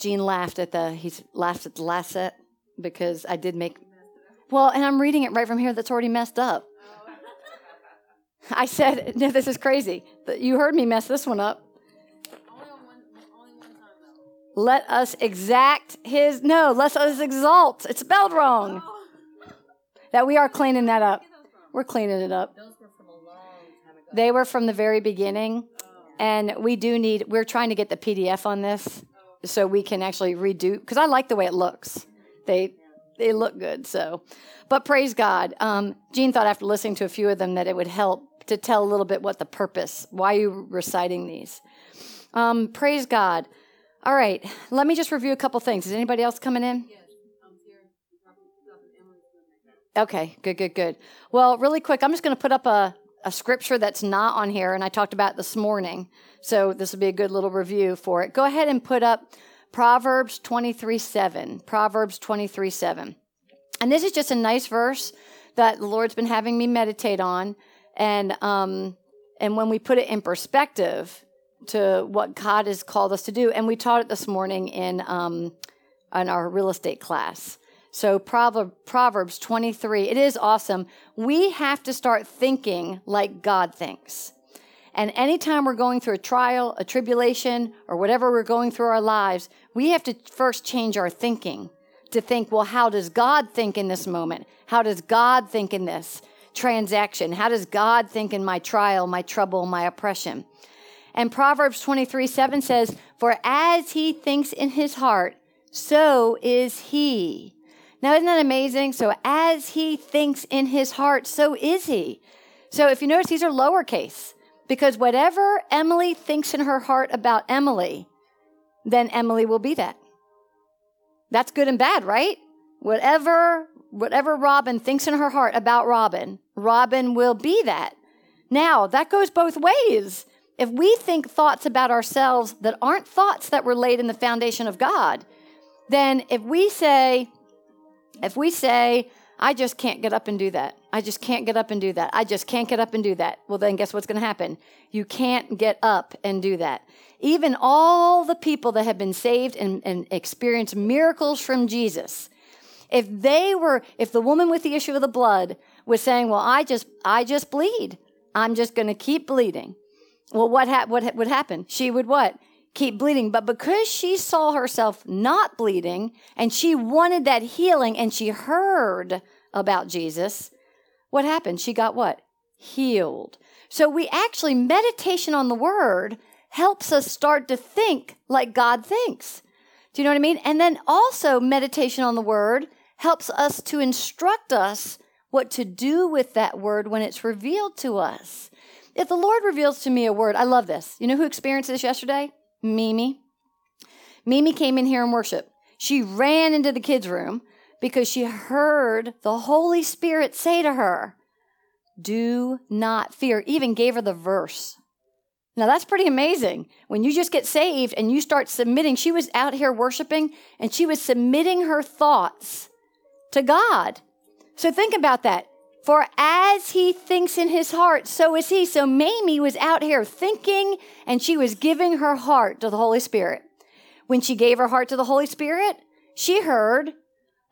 Gene laughed at the he laughed at the last set because I did make well, and I'm reading it right from here that's already messed up. I said, no, this is crazy. You heard me mess this one up. Let us exact his, no, let us exalt. It's spelled wrong. That we are cleaning that up. We're cleaning it up. They were from the very beginning. And we do need, we're trying to get the PDF on this so we can actually redo, because I like the way it looks. They, they look good. So, but praise God. Um, Gene thought after listening to a few of them that it would help to tell a little bit what the purpose, why you reciting these. Um, praise God. All right, let me just review a couple things. Is anybody else coming in? Okay, good, good, good. Well, really quick, I'm just going to put up a, a scripture that's not on here, and I talked about this morning. So this will be a good little review for it. Go ahead and put up Proverbs 23 7. Proverbs 23 7. And this is just a nice verse that the Lord's been having me meditate on. And, um, and when we put it in perspective to what God has called us to do, and we taught it this morning in, um, in our real estate class. So Proverb, Proverbs 23, it is awesome. We have to start thinking like God thinks. And anytime we're going through a trial, a tribulation, or whatever we're going through our lives, we have to first change our thinking to think, well, how does God think in this moment? How does God think in this transaction? How does God think in my trial, my trouble, my oppression? And Proverbs 23 7 says, For as he thinks in his heart, so is he. Now, isn't that amazing? So, as he thinks in his heart, so is he. So, if you notice, these are lowercase because whatever Emily thinks in her heart about Emily, then Emily will be that. That's good and bad, right? Whatever whatever Robin thinks in her heart about Robin, Robin will be that. Now, that goes both ways. If we think thoughts about ourselves that aren't thoughts that were laid in the foundation of God, then if we say, if we say, I just can't get up and do that. I just can't get up and do that. I just can't get up and do that. Well, then guess what's going to happen? You can't get up and do that. Even all the people that have been saved and, and experienced miracles from Jesus, if they were, if the woman with the issue of the blood was saying, well, I just, I just bleed. I'm just going to keep bleeding. Well, what, ha- what would happen? She would what? Keep bleeding. But because she saw herself not bleeding and she wanted that healing and she heard about Jesus, what happened? She got what? Healed. So we actually, meditation on the word helps us start to think like God thinks. Do you know what I mean? And then also, meditation on the word helps us to instruct us what to do with that word when it's revealed to us. If the Lord reveals to me a word, I love this. You know who experienced this yesterday? Mimi. Mimi came in here and worship. She ran into the kids' room because she heard the Holy Spirit say to her, Do not fear. Even gave her the verse. Now that's pretty amazing. When you just get saved and you start submitting, she was out here worshiping and she was submitting her thoughts to God. So think about that. For as he thinks in his heart, so is he. So Mamie was out here thinking and she was giving her heart to the Holy Spirit. When she gave her heart to the Holy Spirit, she heard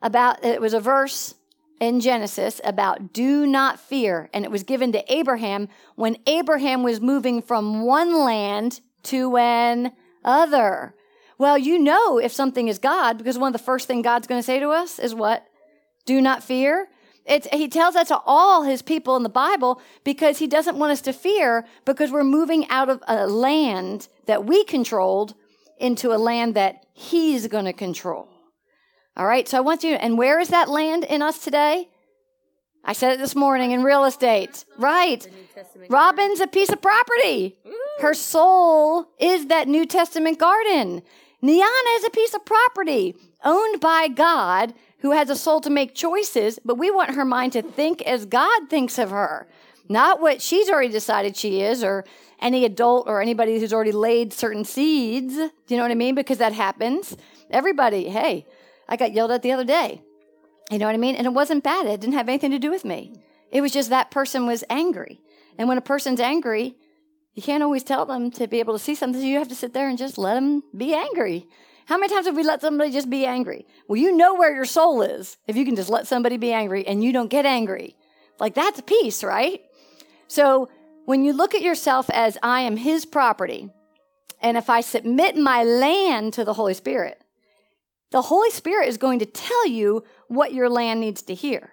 about, it was a verse in Genesis about do not fear. And it was given to Abraham when Abraham was moving from one land to another. Well, you know if something is God because one of the first things God's going to say to us is what? Do not fear. It's, he tells that to all his people in the Bible because he doesn't want us to fear because we're moving out of a land that we controlled into a land that he's going to control. All right, so I want you, and where is that land in us today? I said it this morning in real estate. Right. Robin's a piece of property. Her soul is that New Testament garden. Niana is a piece of property owned by God who has a soul to make choices, but we want her mind to think as God thinks of her, not what she's already decided she is, or any adult or anybody who's already laid certain seeds. Do you know what I mean? Because that happens. Everybody, hey, I got yelled at the other day. You know what I mean? And it wasn't bad. It didn't have anything to do with me. It was just that person was angry. And when a person's angry, you can't always tell them to be able to see something. So you have to sit there and just let them be angry. How many times have we let somebody just be angry? Well, you know where your soul is if you can just let somebody be angry and you don't get angry. Like that's peace, right? So when you look at yourself as I am his property, and if I submit my land to the Holy Spirit, the Holy Spirit is going to tell you what your land needs to hear.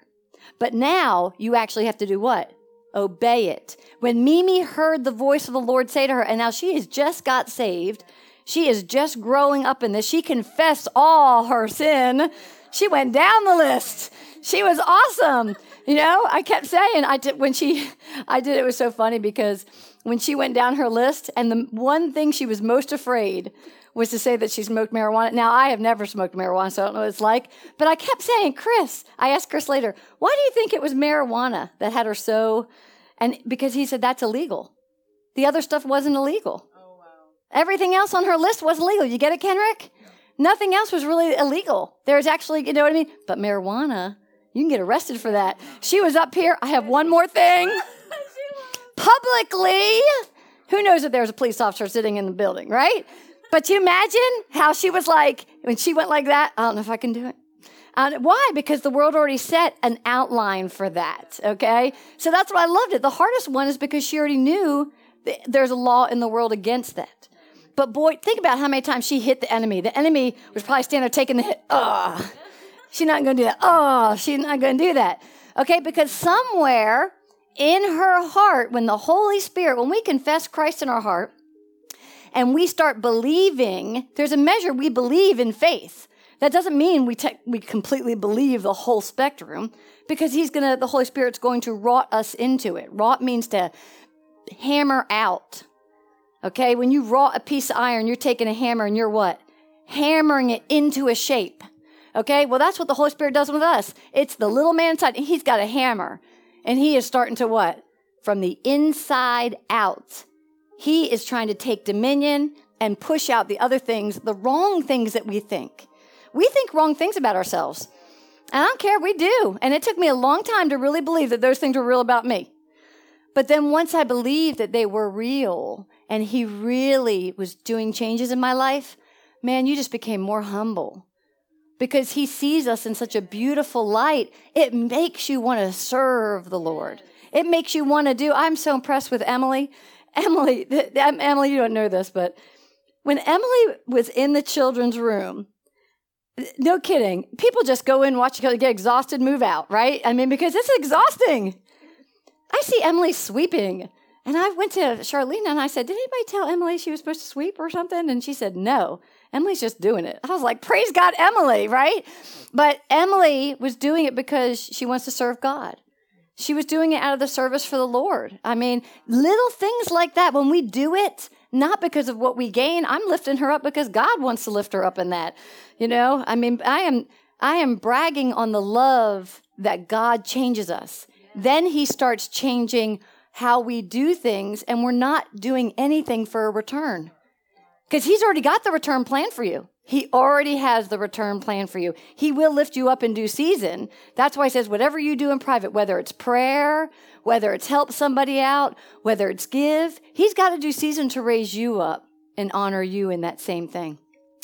But now you actually have to do what? Obey it. When Mimi heard the voice of the Lord say to her, and now she has just got saved, she is just growing up in this. She confessed all her sin. She went down the list. She was awesome. You know, I kept saying I did when she I did it was so funny because when she went down her list and the one thing she was most afraid was to say that she smoked marijuana. Now, I have never smoked marijuana, so I don't know what it's like. But I kept saying, Chris, I asked Chris later, why do you think it was marijuana that had her so? And because he said that's illegal. The other stuff wasn't illegal. Everything else on her list was legal. You get it, Kenrick? Nothing else was really illegal. There's actually, you know what I mean? But marijuana, you can get arrested for that. She was up here. I have one more thing. Publicly. Who knows if there's a police officer sitting in the building, right? But you imagine how she was like, when she went like that, I don't know if I can do it. Uh, why? Because the world already set an outline for that, okay? So that's why I loved it. The hardest one is because she already knew there's a law in the world against that. But boy, think about how many times she hit the enemy. The enemy was probably standing there taking the hit. Oh, she's not going to do that. Oh, she's not going to do that. Okay, because somewhere in her heart, when the Holy Spirit, when we confess Christ in our heart, and we start believing, there's a measure we believe in faith. That doesn't mean we, te- we completely believe the whole spectrum because he's to, the Holy Spirit's going to wrought us into it. Wrought means to hammer out. Okay. When you wrought a piece of iron, you're taking a hammer and you're what? Hammering it into a shape. Okay. Well, that's what the Holy Spirit does with us. It's the little man inside. and He's got a hammer and he is starting to what? From the inside out he is trying to take dominion and push out the other things, the wrong things that we think. We think wrong things about ourselves. I don't care, we do. And it took me a long time to really believe that those things were real about me. But then once I believed that they were real and he really was doing changes in my life, man, you just became more humble because he sees us in such a beautiful light. It makes you want to serve the Lord. It makes you want to do. I'm so impressed with Emily. Emily, Emily, you don't know this, but when Emily was in the children's room, no kidding, people just go in, watch, get exhausted, move out, right? I mean, because it's exhausting. I see Emily sweeping. And I went to Charlene and I said, Did anybody tell Emily she was supposed to sweep or something? And she said, No, Emily's just doing it. I was like, Praise God, Emily, right? But Emily was doing it because she wants to serve God. She was doing it out of the service for the Lord. I mean, little things like that, when we do it, not because of what we gain, I'm lifting her up because God wants to lift her up in that. You know, I mean, I am I am bragging on the love that God changes us. Then he starts changing how we do things and we're not doing anything for a return. Cuz he's already got the return plan for you. He already has the return plan for you. He will lift you up in due season. That's why he says, whatever you do in private, whether it's prayer, whether it's help somebody out, whether it's give, he's got a due season to raise you up and honor you in that same thing.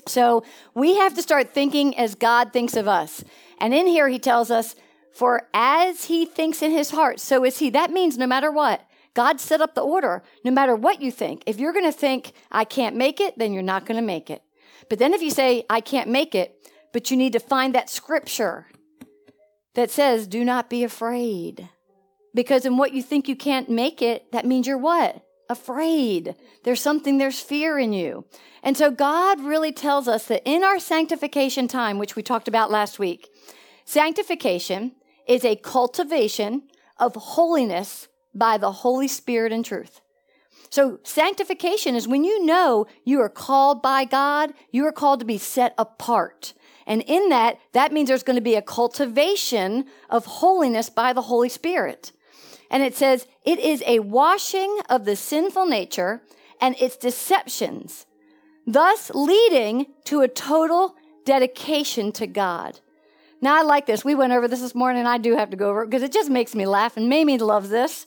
So we have to start thinking as God thinks of us. And in here, he tells us, for as he thinks in his heart, so is he. That means no matter what, God set up the order. No matter what you think, if you're going to think, I can't make it, then you're not going to make it. But then if you say, I can't make it, but you need to find that scripture that says, do not be afraid. Because in what you think you can't make it, that means you're what? Afraid. There's something, there's fear in you. And so God really tells us that in our sanctification time, which we talked about last week, sanctification is a cultivation of holiness by the Holy Spirit and truth. So sanctification is when you know you are called by God, you are called to be set apart. And in that, that means there's going to be a cultivation of holiness by the Holy Spirit. And it says it is a washing of the sinful nature and its deceptions, thus leading to a total dedication to God. Now, I like this. We went over this this morning, and I do have to go over it because it just makes me laugh, and Mamie loves this.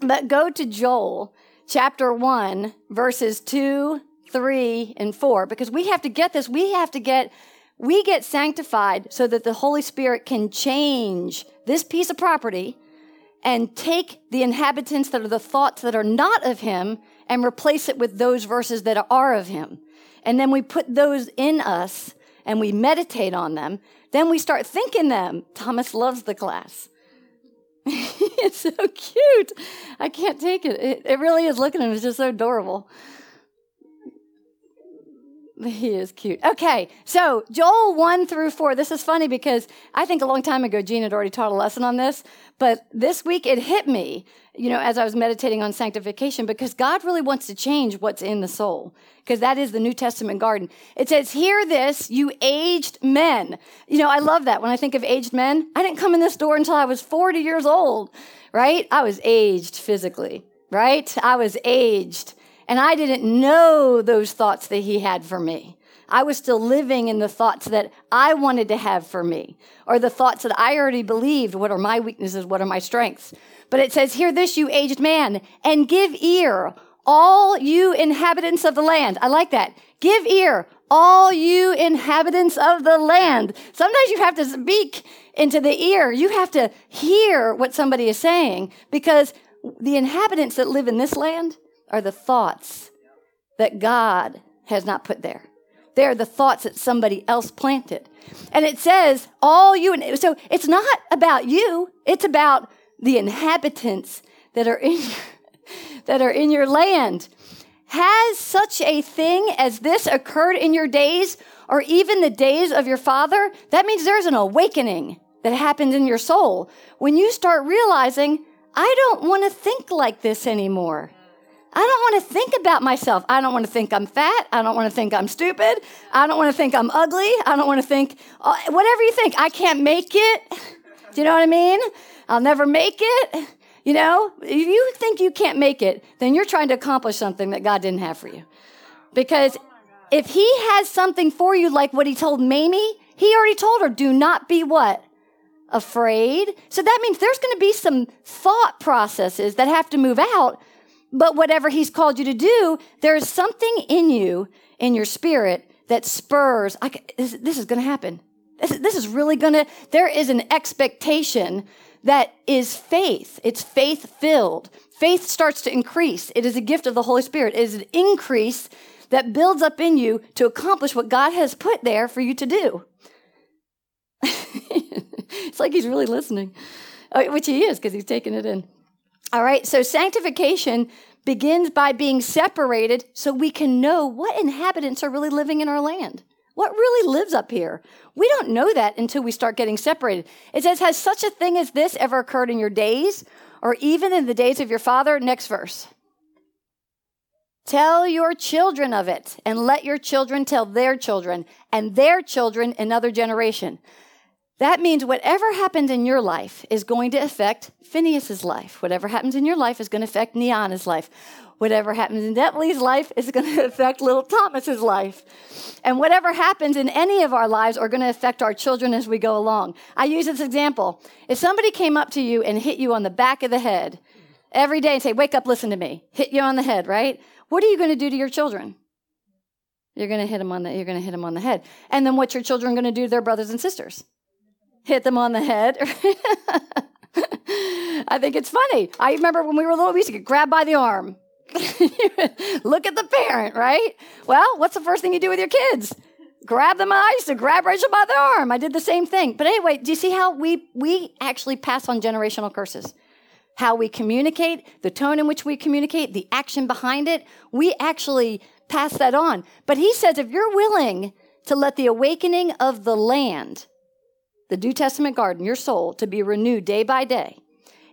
But go to Joel chapter 1, verses 2 3 and 4 because we have to get this. We have to get, we get sanctified so that the Holy Spirit can change this piece of property and take the inhabitants that are the thoughts that are not of Him and replace it with those verses that are of Him. And then we put those in us and we meditate on them. Then we start thinking them. Thomas loves the class. it's so cute. I can't take it. it. It really is. Looking at him, it's just so adorable. He is cute. Okay, so Joel 1 through 4. This is funny because I think a long time ago Gene had already taught a lesson on this, but this week it hit me, you know, as I was meditating on sanctification because God really wants to change what's in the soul because that is the New Testament garden. It says, Hear this, you aged men. You know, I love that. When I think of aged men, I didn't come in this door until I was 40 years old, right? I was aged physically, right? I was aged. And I didn't know those thoughts that he had for me. I was still living in the thoughts that I wanted to have for me, or the thoughts that I already believed. What are my weaknesses? What are my strengths? But it says, Hear this, you aged man, and give ear, all you inhabitants of the land. I like that. Give ear, all you inhabitants of the land. Sometimes you have to speak into the ear. You have to hear what somebody is saying because the inhabitants that live in this land are the thoughts that God has not put there. They're the thoughts that somebody else planted. And it says, all you, and so it's not about you, it's about the inhabitants that are in, that are in your land. Has such a thing as this occurred in your days or even the days of your father? That means there's an awakening that happens in your soul when you start realizing, I don't want to think like this anymore. I don't want to think about myself. I don't want to think I'm fat. I don't want to think I'm stupid. I don't want to think I'm ugly. I don't want to think, uh, whatever you think, I can't make it. Do you know what I mean? I'll never make it. You know, if you think you can't make it, then you're trying to accomplish something that God didn't have for you. Because if He has something for you, like what He told Mamie, He already told her, do not be what? Afraid. So that means there's going to be some thought processes that have to move out but whatever he's called you to do, there is something in you, in your spirit, that spurs, I, this, this is going to happen. This, this is really going to, there is an expectation that is faith. It's faith filled. Faith starts to increase. It is a gift of the Holy Spirit. It is an increase that builds up in you to accomplish what God has put there for you to do. it's like he's really listening, uh, which he is because he's taking it in. All right, so sanctification begins by being separated so we can know what inhabitants are really living in our land. What really lives up here? We don't know that until we start getting separated. It says, Has such a thing as this ever occurred in your days or even in the days of your father? Next verse. Tell your children of it, and let your children tell their children, and their children another generation. That means whatever happens in your life is going to affect Phineas's life. Whatever happens in your life is going to affect Niana's life. Whatever happens in Detley's life is going to affect little Thomas's life. And whatever happens in any of our lives are going to affect our children as we go along. I use this example. If somebody came up to you and hit you on the back of the head every day and say, wake up, listen to me, hit you on the head, right? What are you going to do to your children? You're going to hit them on the, you're going to hit them on the head. And then what's your children going to do to their brothers and sisters? Hit them on the head. I think it's funny. I remember when we were little, we used to get grabbed by the arm. Look at the parent, right? Well, what's the first thing you do with your kids? Grab them. I used to grab Rachel by the arm. I did the same thing. But anyway, do you see how we we actually pass on generational curses? How we communicate, the tone in which we communicate, the action behind it, we actually pass that on. But he says if you're willing to let the awakening of the land the New Testament garden, your soul, to be renewed day by day,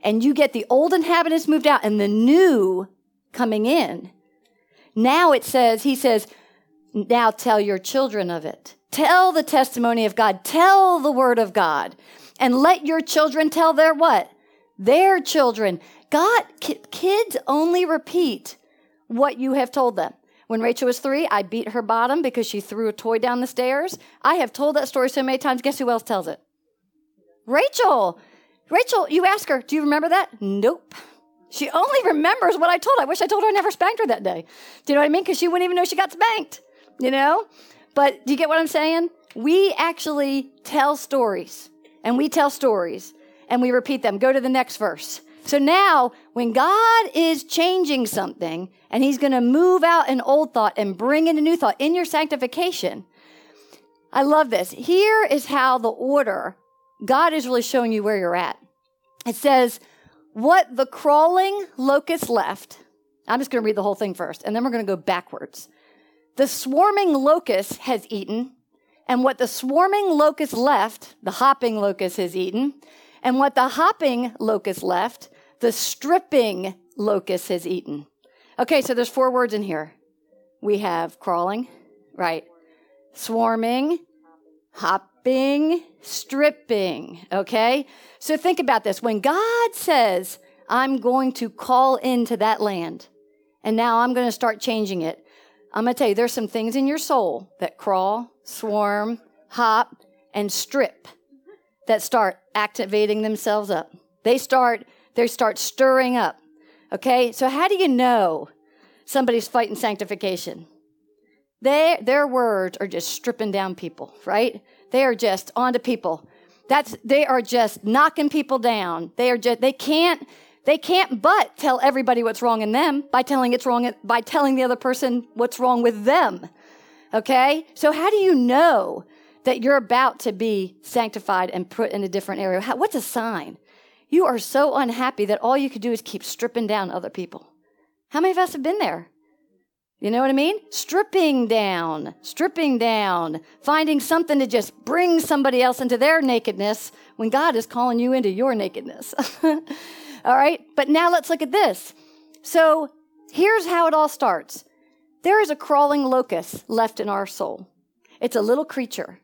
and you get the old inhabitants moved out and the new coming in, now it says, he says, now tell your children of it. Tell the testimony of God. Tell the word of God. And let your children tell their what? Their children. God, kids only repeat what you have told them. When Rachel was three, I beat her bottom because she threw a toy down the stairs. I have told that story so many times. Guess who else tells it? Rachel. Rachel, you ask her, do you remember that? Nope. She only remembers what I told her. I wish I told her I never spanked her that day. Do you know what I mean? Because she wouldn't even know she got spanked, you know? But do you get what I'm saying? We actually tell stories, and we tell stories, and we repeat them. Go to the next verse. So now, when God is changing something and He's going to move out an old thought and bring in a new thought in your sanctification, I love this. Here is how the order, God is really showing you where you're at. It says, What the crawling locust left, I'm just going to read the whole thing first, and then we're going to go backwards. The swarming locust has eaten, and what the swarming locust left, the hopping locust has eaten, and what the hopping locust left, the stripping locust has eaten. Okay, so there's four words in here. We have crawling, right? Swarming, hopping, stripping. Okay? So think about this. When God says, I'm going to call into that land, and now I'm going to start changing it, I'm going to tell you there's some things in your soul that crawl, swarm, hop, and strip that start activating themselves up. They start they start stirring up. Okay? So how do you know somebody's fighting sanctification? They, their words are just stripping down people, right? They are just onto people. That's they are just knocking people down. They are just they can't they can't but tell everybody what's wrong in them by telling it's wrong by telling the other person what's wrong with them. Okay? So how do you know that you're about to be sanctified and put in a different area? How, what's a sign? You are so unhappy that all you could do is keep stripping down other people. How many of us have been there? You know what I mean? Stripping down, stripping down, finding something to just bring somebody else into their nakedness when God is calling you into your nakedness. all right? But now let's look at this. So here's how it all starts there is a crawling locust left in our soul. It's a little creature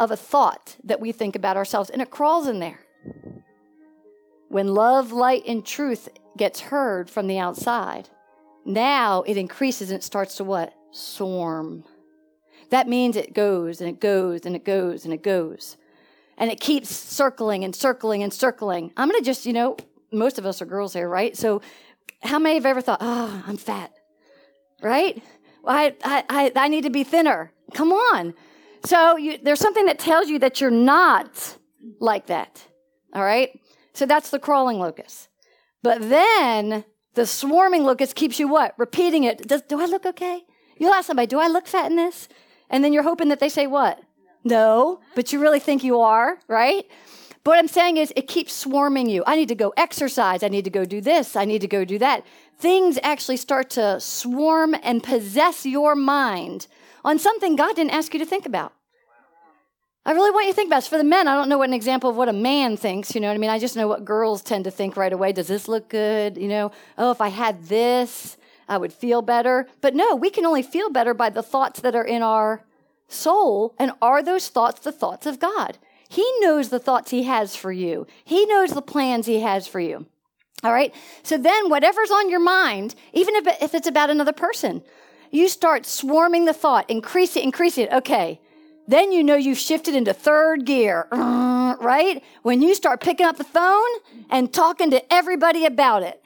of a thought that we think about ourselves, and it crawls in there. When love, light, and truth gets heard from the outside, now it increases and it starts to what? Swarm. That means it goes and it goes and it goes and it goes. And it keeps circling and circling and circling. I'm going to just, you know, most of us are girls here, right? So how many have ever thought, oh, I'm fat, right? Well, I, I, I need to be thinner. Come on. So you, there's something that tells you that you're not like that, all right? So that's the crawling locust. But then the swarming locust keeps you what? Repeating it. Does, do I look okay? You'll ask somebody, do I look fat in this? And then you're hoping that they say what? No, but you really think you are, right? But what I'm saying is it keeps swarming you. I need to go exercise. I need to go do this. I need to go do that. Things actually start to swarm and possess your mind on something God didn't ask you to think about. I really want you to think about. For the men, I don't know what an example of what a man thinks, you know what I mean? I just know what girls tend to think right away. Does this look good? You know, oh, if I had this, I would feel better. But no, we can only feel better by the thoughts that are in our soul. And are those thoughts the thoughts of God? He knows the thoughts He has for you, He knows the plans He has for you. All right? So then, whatever's on your mind, even if, if it's about another person, you start swarming the thought, increase it, increase it. Okay then you know you've shifted into third gear, right? When you start picking up the phone and talking to everybody about it.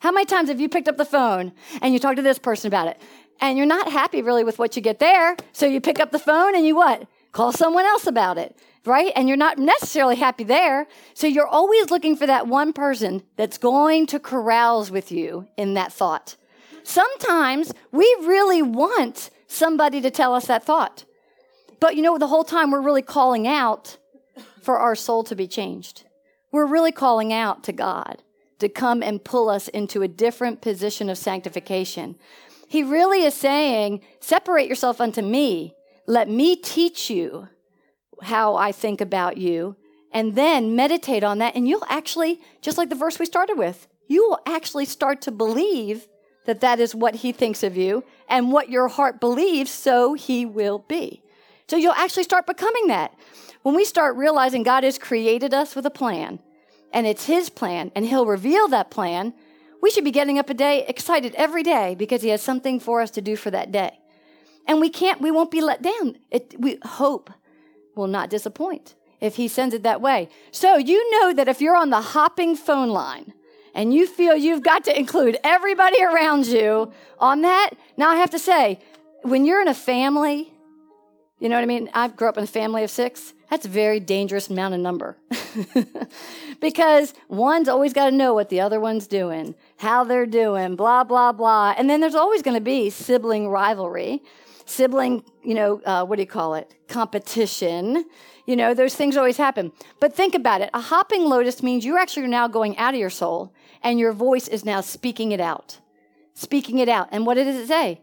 How many times have you picked up the phone and you talk to this person about it? And you're not happy really with what you get there. So you pick up the phone and you what? Call someone else about it, right? And you're not necessarily happy there. So you're always looking for that one person that's going to carouse with you in that thought. Sometimes we really want somebody to tell us that thought. But you know, the whole time we're really calling out for our soul to be changed. We're really calling out to God to come and pull us into a different position of sanctification. He really is saying, Separate yourself unto me. Let me teach you how I think about you. And then meditate on that. And you'll actually, just like the verse we started with, you will actually start to believe that that is what he thinks of you. And what your heart believes, so he will be. So you'll actually start becoming that. When we start realizing God has created us with a plan, and it's His plan, and He'll reveal that plan, we should be getting up a day excited every day because He has something for us to do for that day. And we can't, we won't be let down. It, we hope will not disappoint if He sends it that way. So you know that if you're on the hopping phone line, and you feel you've got to include everybody around you on that, now I have to say, when you're in a family, you know what I mean? I grew up in a family of six. That's a very dangerous amount of number. because one's always got to know what the other one's doing, how they're doing, blah, blah, blah. And then there's always going to be sibling rivalry, sibling, you know, uh, what do you call it? Competition. You know, those things always happen. But think about it. A hopping locust means you're actually now going out of your soul and your voice is now speaking it out. Speaking it out. And what does it say?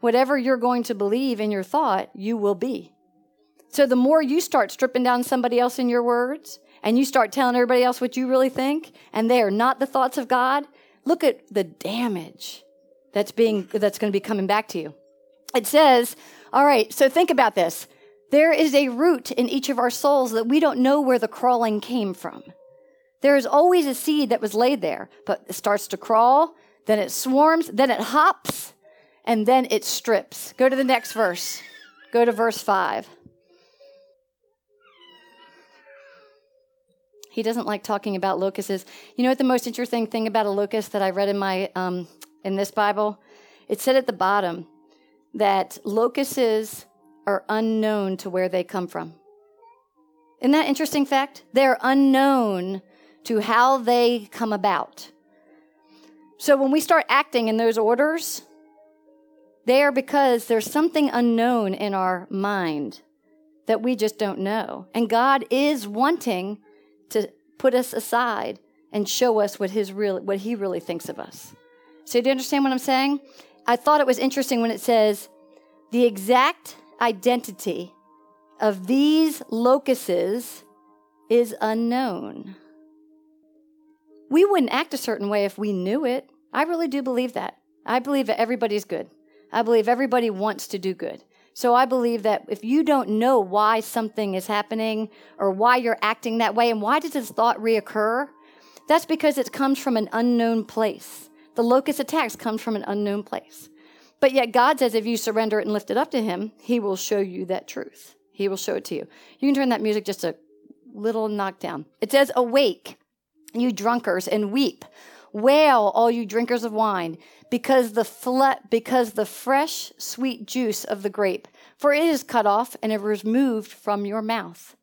Whatever you're going to believe in your thought, you will be. So the more you start stripping down somebody else in your words and you start telling everybody else what you really think and they are not the thoughts of God, look at the damage that's being that's going to be coming back to you. It says, all right, so think about this. There is a root in each of our souls that we don't know where the crawling came from. There is always a seed that was laid there, but it starts to crawl, then it swarms, then it hops, and then it strips. Go to the next verse. Go to verse 5. He doesn't like talking about locusts. You know what the most interesting thing about a locust that I read in my um, in this Bible? It said at the bottom that locusts are unknown to where they come from. Isn't that interesting fact? They're unknown to how they come about. So when we start acting in those orders, they are because there's something unknown in our mind that we just don't know. And God is wanting to put us aside and show us what his real what he really thinks of us. So do you understand what I'm saying? I thought it was interesting when it says the exact identity of these locusts is unknown. We wouldn't act a certain way if we knew it. I really do believe that. I believe that everybody's good. I believe everybody wants to do good. So I believe that if you don't know why something is happening or why you're acting that way and why does this thought reoccur, that's because it comes from an unknown place. The locust attacks comes from an unknown place. But yet God says if you surrender it and lift it up to him, he will show you that truth. He will show it to you. You can turn that music just a little knockdown. It says, Awake, you drunkards, and weep. Wail, all you drinkers of wine, because the fle- because the fresh, sweet juice of the grape, for it is cut off and it was moved from your mouth.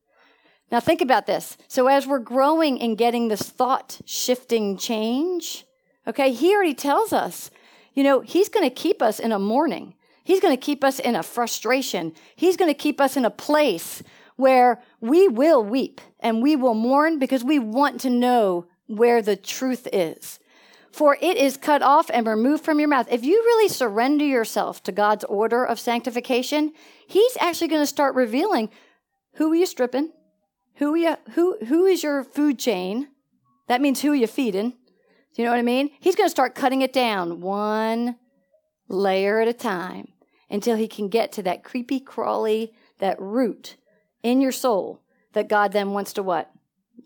Now think about this. So as we're growing and getting this thought shifting change, okay, he already tells us, you know, he's going to keep us in a mourning. He's going to keep us in a frustration. He's going to keep us in a place where we will weep and we will mourn because we want to know where the truth is. For it is cut off and removed from your mouth. If you really surrender yourself to God's order of sanctification, He's actually going to start revealing who are you stripping? Who are you, who, who is your food chain? That means who are you feeding? Do you know what I mean? He's going to start cutting it down one layer at a time until he can get to that creepy, crawly, that root in your soul that God then wants to what?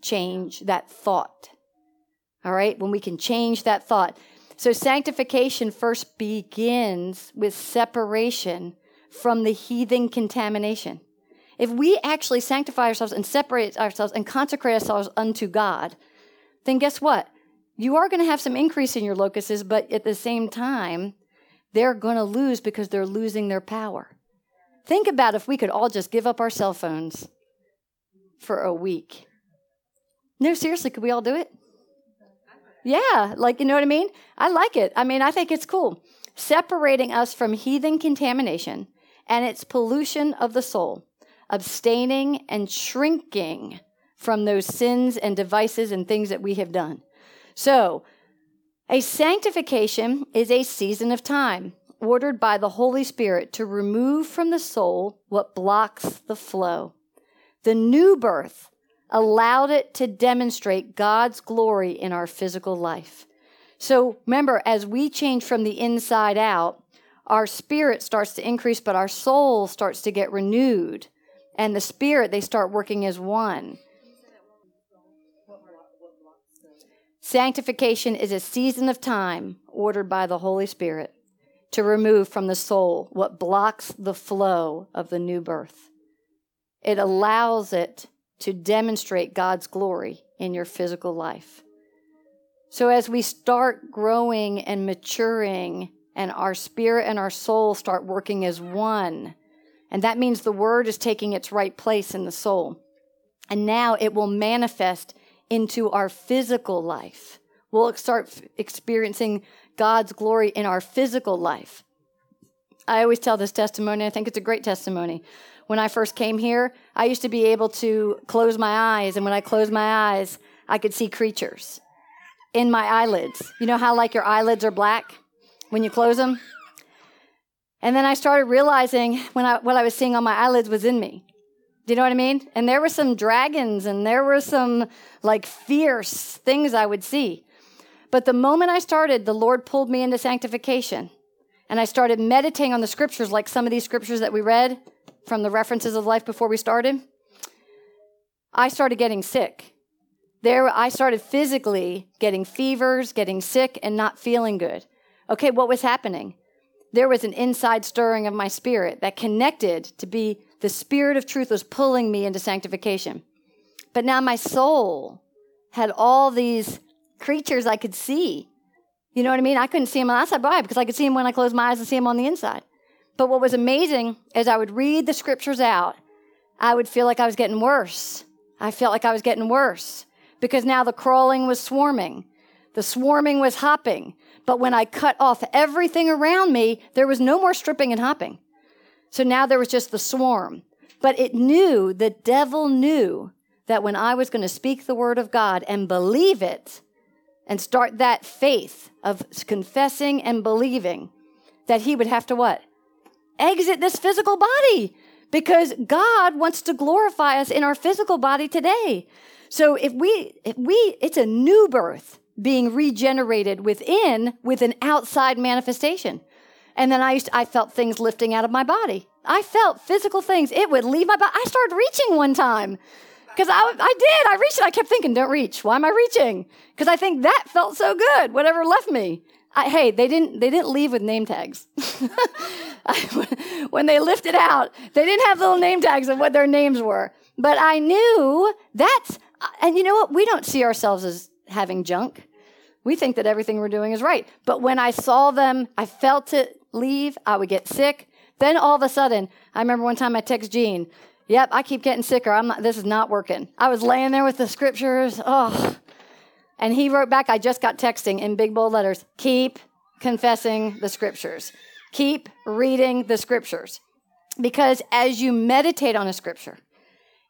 Change that thought. All right, when we can change that thought. So, sanctification first begins with separation from the heathen contamination. If we actually sanctify ourselves and separate ourselves and consecrate ourselves unto God, then guess what? You are going to have some increase in your locuses, but at the same time, they're going to lose because they're losing their power. Think about if we could all just give up our cell phones for a week. No, seriously, could we all do it? Yeah, like, you know what I mean? I like it. I mean, I think it's cool. Separating us from heathen contamination and its pollution of the soul, abstaining and shrinking from those sins and devices and things that we have done. So, a sanctification is a season of time ordered by the Holy Spirit to remove from the soul what blocks the flow. The new birth allowed it to demonstrate God's glory in our physical life. So remember, as we change from the inside out, our spirit starts to increase, but our soul starts to get renewed. And the spirit, they start working as one. Sanctification is a season of time ordered by the Holy Spirit to remove from the soul what blocks the flow of the new birth. It allows it to demonstrate God's glory in your physical life. So as we start growing and maturing, and our spirit and our soul start working as one, and that means the word is taking its right place in the soul. And now it will manifest into our physical life. We'll start experiencing God's glory in our physical life. I always tell this testimony. I think it's a great testimony. When I first came here, I used to be able to close my eyes, and when I closed my eyes, I could see creatures in my eyelids. You know how, like, your eyelids are black when you close them? And then I started realizing when I, what I was seeing on my eyelids was in me. Do you know what I mean? And there were some dragons and there were some like fierce things I would see. But the moment I started, the Lord pulled me into sanctification. And I started meditating on the scriptures, like some of these scriptures that we read from the references of life before we started. I started getting sick. There, I started physically getting fevers, getting sick, and not feeling good. Okay, what was happening? There was an inside stirring of my spirit that connected to be the spirit of truth was pulling me into sanctification. But now my soul had all these creatures I could see. You know what I mean? I couldn't see them on the outside. Why? Because I could see them when I closed my eyes and see them on the inside. But what was amazing is I would read the scriptures out, I would feel like I was getting worse. I felt like I was getting worse because now the crawling was swarming, the swarming was hopping. But when I cut off everything around me, there was no more stripping and hopping. So now there was just the swarm. But it knew, the devil knew that when I was going to speak the word of God and believe it, and start that faith of confessing and believing that he would have to what? Exit this physical body because God wants to glorify us in our physical body today. So if we, if we, it's a new birth being regenerated within with an outside manifestation. And then I used to, I felt things lifting out of my body. I felt physical things. It would leave my body. I started reaching one time. Because I, I did. I reached. I kept thinking, don't reach. Why am I reaching? Because I think that felt so good, whatever left me. I, hey, they didn't, they didn't leave with name tags. when they lifted out, they didn't have little name tags of what their names were. But I knew that's, and you know what? We don't see ourselves as having junk. We think that everything we're doing is right. But when I saw them, I felt it leave. I would get sick. Then all of a sudden, I remember one time I text Gene, Yep, I keep getting sicker. I'm not, this is not working. I was laying there with the scriptures. Oh. And he wrote back, I just got texting in big bold letters keep confessing the scriptures, keep reading the scriptures. Because as you meditate on a scripture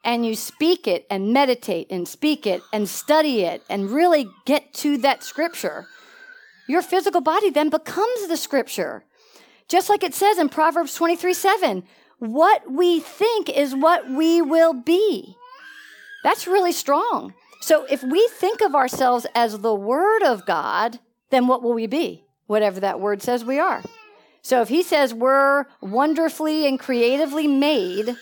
and you speak it and meditate and speak it and study it and really get to that scripture, your physical body then becomes the scripture. Just like it says in Proverbs 23 7, what we think is what we will be. That's really strong. So if we think of ourselves as the Word of God, then what will we be? Whatever that word says we are. So if He says we're wonderfully and creatively made,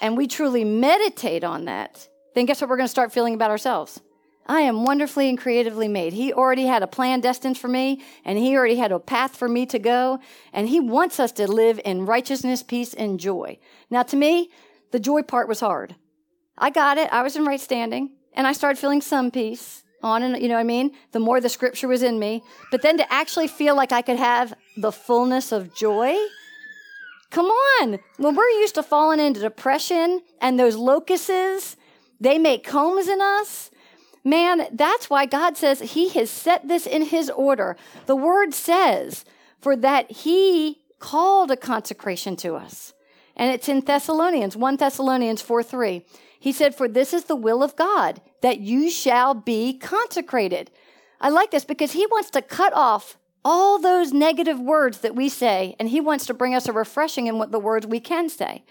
and we truly meditate on that, then guess what we're going to start feeling about ourselves? I am wonderfully and creatively made. He already had a plan destined for me, and He already had a path for me to go, and He wants us to live in righteousness, peace, and joy. Now, to me, the joy part was hard. I got it. I was in right standing, and I started feeling some peace on and you know what I mean? The more the scripture was in me. But then to actually feel like I could have the fullness of joy. Come on. When we're used to falling into depression and those locuses, they make combs in us Man, that's why God says He has set this in His order. The Word says, for that He called a consecration to us. And it's in Thessalonians, 1 Thessalonians 4 3. He said, For this is the will of God, that you shall be consecrated. I like this because He wants to cut off all those negative words that we say, and He wants to bring us a refreshing in what the words we can say.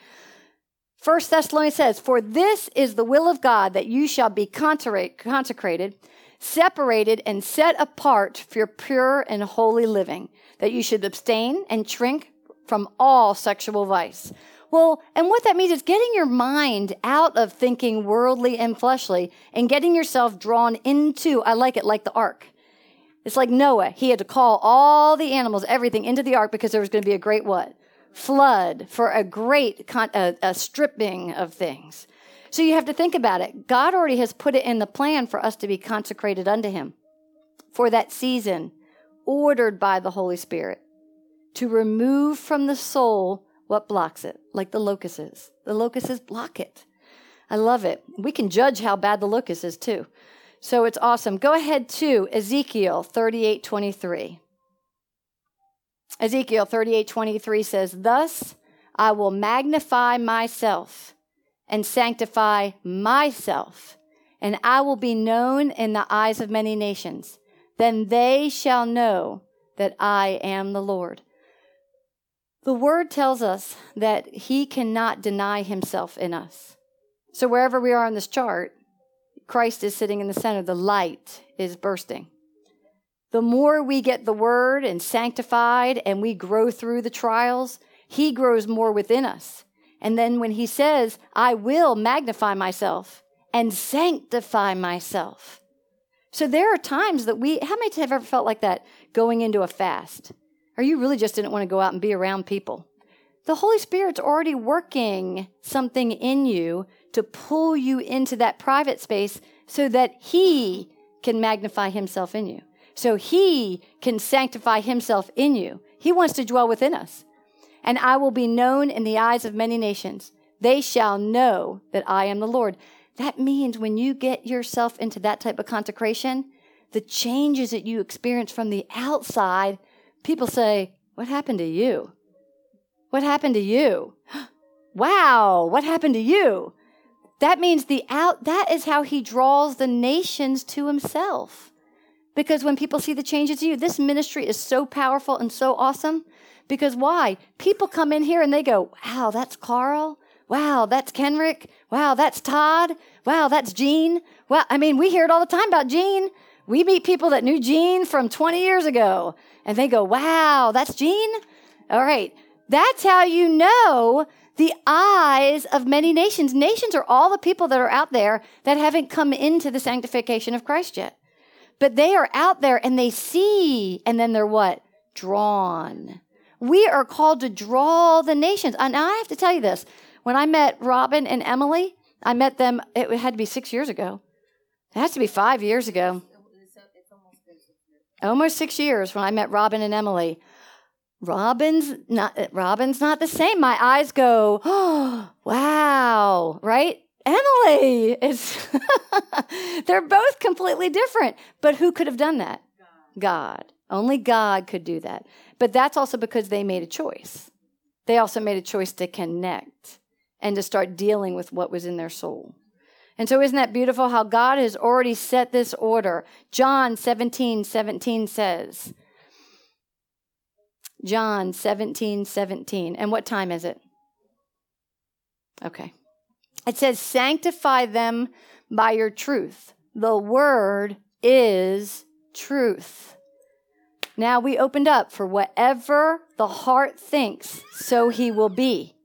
First Thessalonians says, For this is the will of God that you shall be consecrated, separated, and set apart for your pure and holy living, that you should abstain and shrink from all sexual vice. Well, and what that means is getting your mind out of thinking worldly and fleshly and getting yourself drawn into, I like it like the ark. It's like Noah. He had to call all the animals, everything into the ark because there was going to be a great what? flood, for a great con- a, a stripping of things. So you have to think about it. God already has put it in the plan for us to be consecrated unto Him. for that season, ordered by the Holy Spirit to remove from the soul what blocks it, like the locusts. The locusts block it. I love it. We can judge how bad the locust is too. So it's awesome. Go ahead to Ezekiel 38 23. Ezekiel 38 23 says, Thus I will magnify myself and sanctify myself, and I will be known in the eyes of many nations. Then they shall know that I am the Lord. The word tells us that he cannot deny himself in us. So wherever we are on this chart, Christ is sitting in the center. The light is bursting. The more we get the word and sanctified and we grow through the trials, he grows more within us. And then when he says, I will magnify myself and sanctify myself. So there are times that we, how many have ever felt like that going into a fast? Or you really just didn't want to go out and be around people? The Holy Spirit's already working something in you to pull you into that private space so that He can magnify Himself in you. So He can sanctify Himself in you. He wants to dwell within us. And I will be known in the eyes of many nations. They shall know that I am the Lord. That means when you get yourself into that type of consecration, the changes that you experience from the outside, people say, What happened to you? What happened to you? wow, what happened to you? That means the out, that is how he draws the nations to himself. Because when people see the changes in you, this ministry is so powerful and so awesome. Because why? People come in here and they go, wow, that's Carl. Wow, that's Kenrick. Wow, that's Todd. Wow, that's Gene. Well, I mean, we hear it all the time about Gene. We meet people that knew Gene from 20 years ago and they go, wow, that's Gene. All right. That's how you know the eyes of many nations. Nations are all the people that are out there that haven't come into the sanctification of Christ yet. But they are out there and they see, and then they're what? Drawn. We are called to draw the nations. And I have to tell you this when I met Robin and Emily, I met them, it had to be six years ago. It has to be five years ago. Almost six years when I met Robin and Emily. Robin's not Robin's not the same. My eyes go, oh, wow, right? Emily is they're both completely different. But who could have done that? God. God. Only God could do that. But that's also because they made a choice. They also made a choice to connect and to start dealing with what was in their soul. And so, isn't that beautiful how God has already set this order? John 17 17 says, John 17, 17. And what time is it? Okay. It says, Sanctify them by your truth. The word is truth. Now we opened up for whatever the heart thinks, so he will be.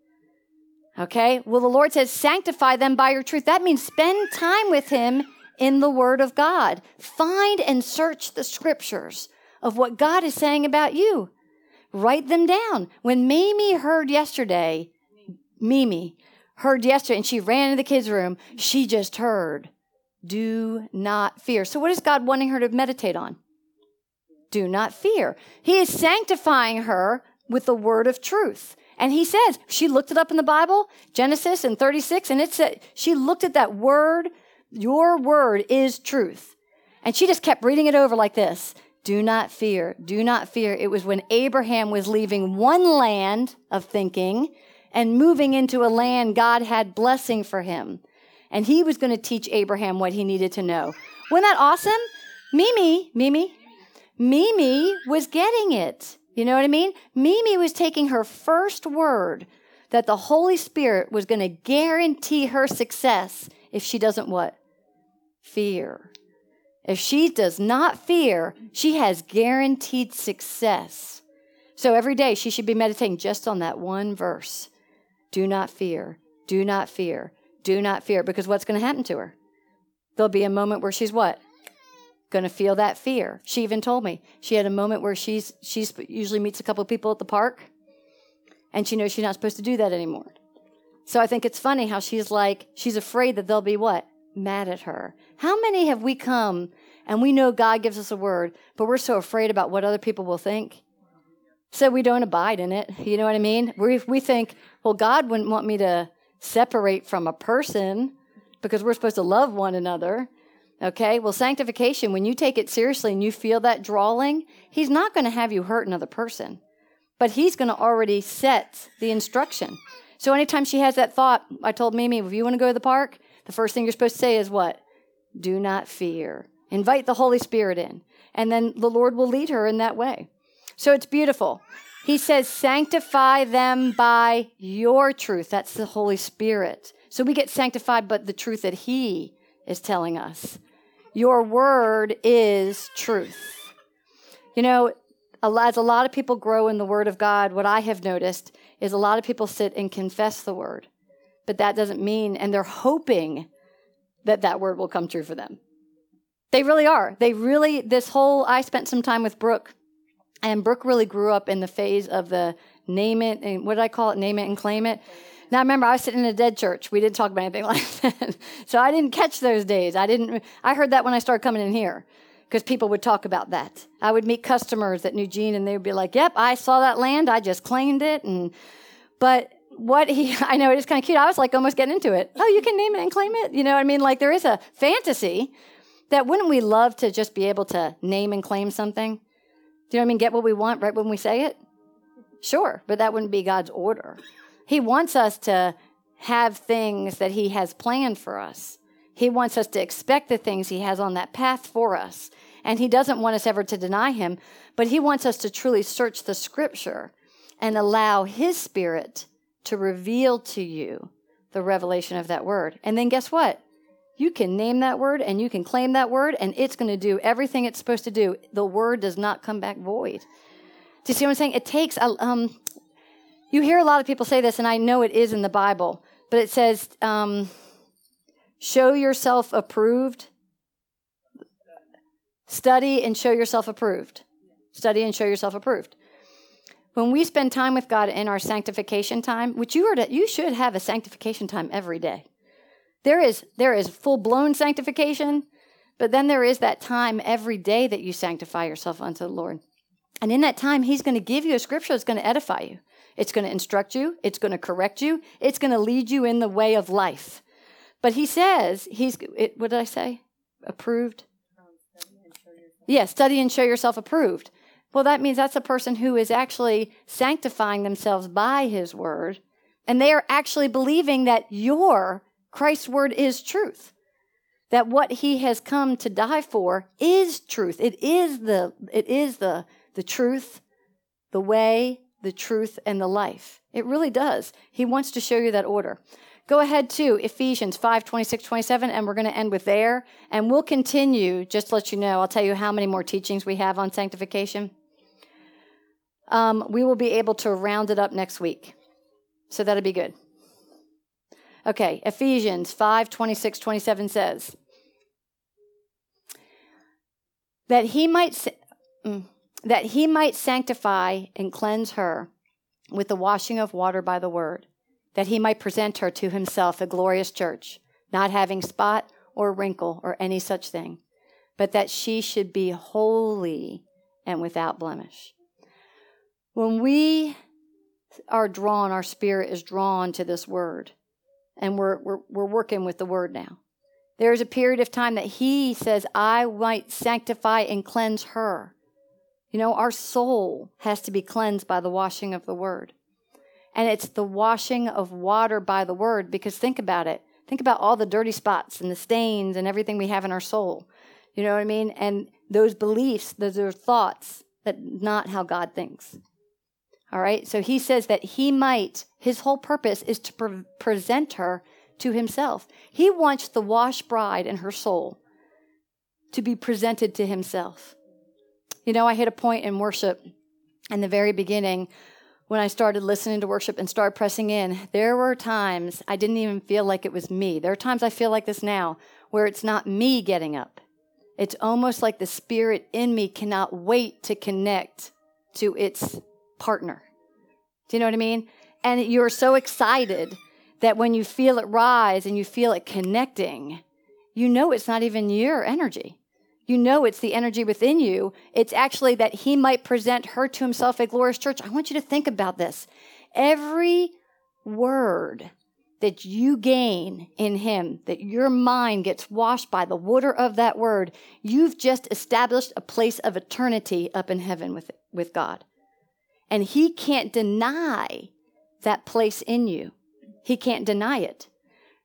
Okay? Well, the Lord says, Sanctify them by your truth. That means spend time with him in the word of God. Find and search the scriptures of what God is saying about you. Write them down. When Mimi heard yesterday, Mimi heard yesterday, and she ran into the kids' room, she just heard, do not fear. So, what is God wanting her to meditate on? Do not fear. He is sanctifying her with the word of truth. And he says, she looked it up in the Bible, Genesis and 36, and it said, she looked at that word, your word is truth. And she just kept reading it over like this. Do not fear. Do not fear. It was when Abraham was leaving one land of thinking and moving into a land God had blessing for him. And he was going to teach Abraham what he needed to know. Wasn't that awesome? Mimi, Mimi, Mimi was getting it. You know what I mean? Mimi was taking her first word that the Holy Spirit was going to guarantee her success if she doesn't what? Fear. If she does not fear, she has guaranteed success. So every day she should be meditating just on that one verse. Do not fear. Do not fear. Do not fear. Because what's going to happen to her? There'll be a moment where she's what? Going to feel that fear. She even told me she had a moment where she's she's usually meets a couple people at the park, and she knows she's not supposed to do that anymore. So I think it's funny how she's like she's afraid that they'll be what mad at her. How many have we come And we know God gives us a word, but we're so afraid about what other people will think. So we don't abide in it. You know what I mean? We, we think, well, God wouldn't want me to separate from a person because we're supposed to love one another. Okay, well, sanctification, when you take it seriously and you feel that drawing, He's not going to have you hurt another person, but He's going to already set the instruction. So anytime she has that thought, I told Mimi, if you want to go to the park, the first thing you're supposed to say is what? Do not fear. Invite the Holy Spirit in, and then the Lord will lead her in that way. So it's beautiful. He says, sanctify them by your truth. That's the Holy Spirit. So we get sanctified, but the truth that He is telling us. Your word is truth. You know, as a lot of people grow in the Word of God, what I have noticed is a lot of people sit and confess the Word, but that doesn't mean, and they're hoping that that Word will come true for them. They really are. They really, this whole, I spent some time with Brooke, and Brooke really grew up in the phase of the name it, and what did I call it? Name it and claim it. Now, remember, I was sitting in a dead church. We didn't talk about anything like that. so I didn't catch those days. I didn't, I heard that when I started coming in here because people would talk about that. I would meet customers that knew Gene and they would be like, yep, I saw that land. I just claimed it. And, but what he, I know it is kind of cute. I was like almost getting into it. Oh, you can name it and claim it. You know what I mean? Like there is a fantasy that wouldn't we love to just be able to name and claim something? Do you know what I mean? Get what we want right when we say it? Sure, but that wouldn't be God's order. He wants us to have things that He has planned for us. He wants us to expect the things He has on that path for us. And He doesn't want us ever to deny Him, but He wants us to truly search the Scripture and allow His Spirit to reveal to you the revelation of that word. And then guess what? You can name that word and you can claim that word, and it's going to do everything it's supposed to do. The word does not come back void. Do you see what I'm saying? It takes, a, um, you hear a lot of people say this, and I know it is in the Bible, but it says, um, show yourself approved. Study and show yourself approved. Study and show yourself approved. When we spend time with God in our sanctification time, which you are to, you should have a sanctification time every day. There is there is full blown sanctification, but then there is that time every day that you sanctify yourself unto the Lord. And in that time, He's going to give you a scripture that's going to edify you. It's going to instruct you. It's going to correct you. It's going to lead you in the way of life. But He says He's. It, what did I say? Approved. Yeah, study and show yourself approved. Well, that means that's a person who is actually sanctifying themselves by His word, and they are actually believing that your Christ's word is truth. That what He has come to die for is truth. It is the. It is the the truth, the way, the truth, and the life. It really does. He wants to show you that order. Go ahead to Ephesians 5 26, 27, and we're going to end with there. And we'll continue, just to let you know, I'll tell you how many more teachings we have on sanctification. Um, we will be able to round it up next week. So that'll be good. Okay, Ephesians 5 26, 27 says, that he might. Mm, that he might sanctify and cleanse her with the washing of water by the word, that he might present her to himself a glorious church, not having spot or wrinkle or any such thing, but that she should be holy and without blemish. When we are drawn, our spirit is drawn to this word, and we're, we're, we're working with the word now. There's a period of time that he says, I might sanctify and cleanse her. You know, our soul has to be cleansed by the washing of the word. And it's the washing of water by the word because think about it. Think about all the dirty spots and the stains and everything we have in our soul. You know what I mean? And those beliefs, those are thoughts that not how God thinks. All right? So he says that he might, his whole purpose is to pre- present her to himself. He wants the washed bride and her soul to be presented to himself. You know, I hit a point in worship in the very beginning when I started listening to worship and started pressing in. There were times I didn't even feel like it was me. There are times I feel like this now where it's not me getting up. It's almost like the spirit in me cannot wait to connect to its partner. Do you know what I mean? And you're so excited that when you feel it rise and you feel it connecting, you know it's not even your energy. You know it's the energy within you. It's actually that he might present her to himself a glorious church. I want you to think about this. Every word that you gain in him, that your mind gets washed by the water of that word, you've just established a place of eternity up in heaven with, with God. And he can't deny that place in you. He can't deny it.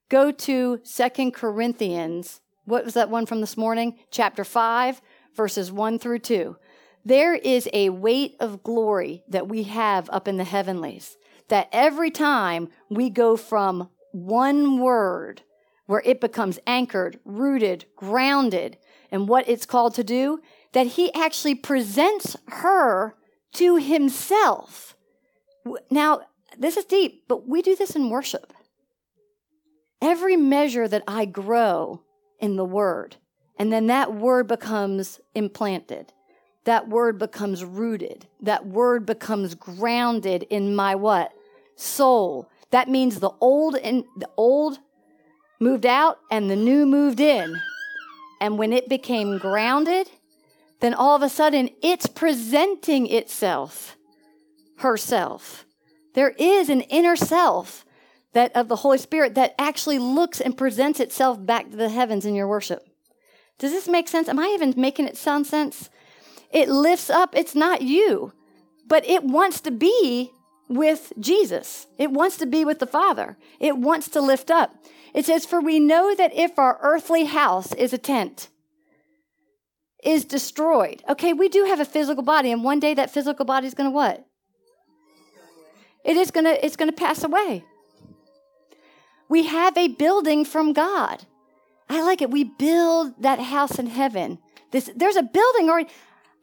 Go to Second Corinthians what was that one from this morning? Chapter 5, verses 1 through 2. There is a weight of glory that we have up in the heavenlies. That every time we go from one word where it becomes anchored, rooted, grounded, and what it's called to do, that he actually presents her to himself. Now, this is deep, but we do this in worship. Every measure that I grow in the word. And then that word becomes implanted. That word becomes rooted. That word becomes grounded in my what? Soul. That means the old and the old moved out and the new moved in. And when it became grounded, then all of a sudden it's presenting itself, herself. There is an inner self that of the Holy Spirit that actually looks and presents itself back to the heavens in your worship. Does this make sense? Am I even making it sound sense? It lifts up, it's not you, but it wants to be with Jesus. It wants to be with the Father. It wants to lift up. It says, For we know that if our earthly house is a tent, is destroyed. Okay, we do have a physical body, and one day that physical body is going to what? It is going to it's going to pass away. We have a building from God. I like it. We build that house in heaven. This, there's a building already.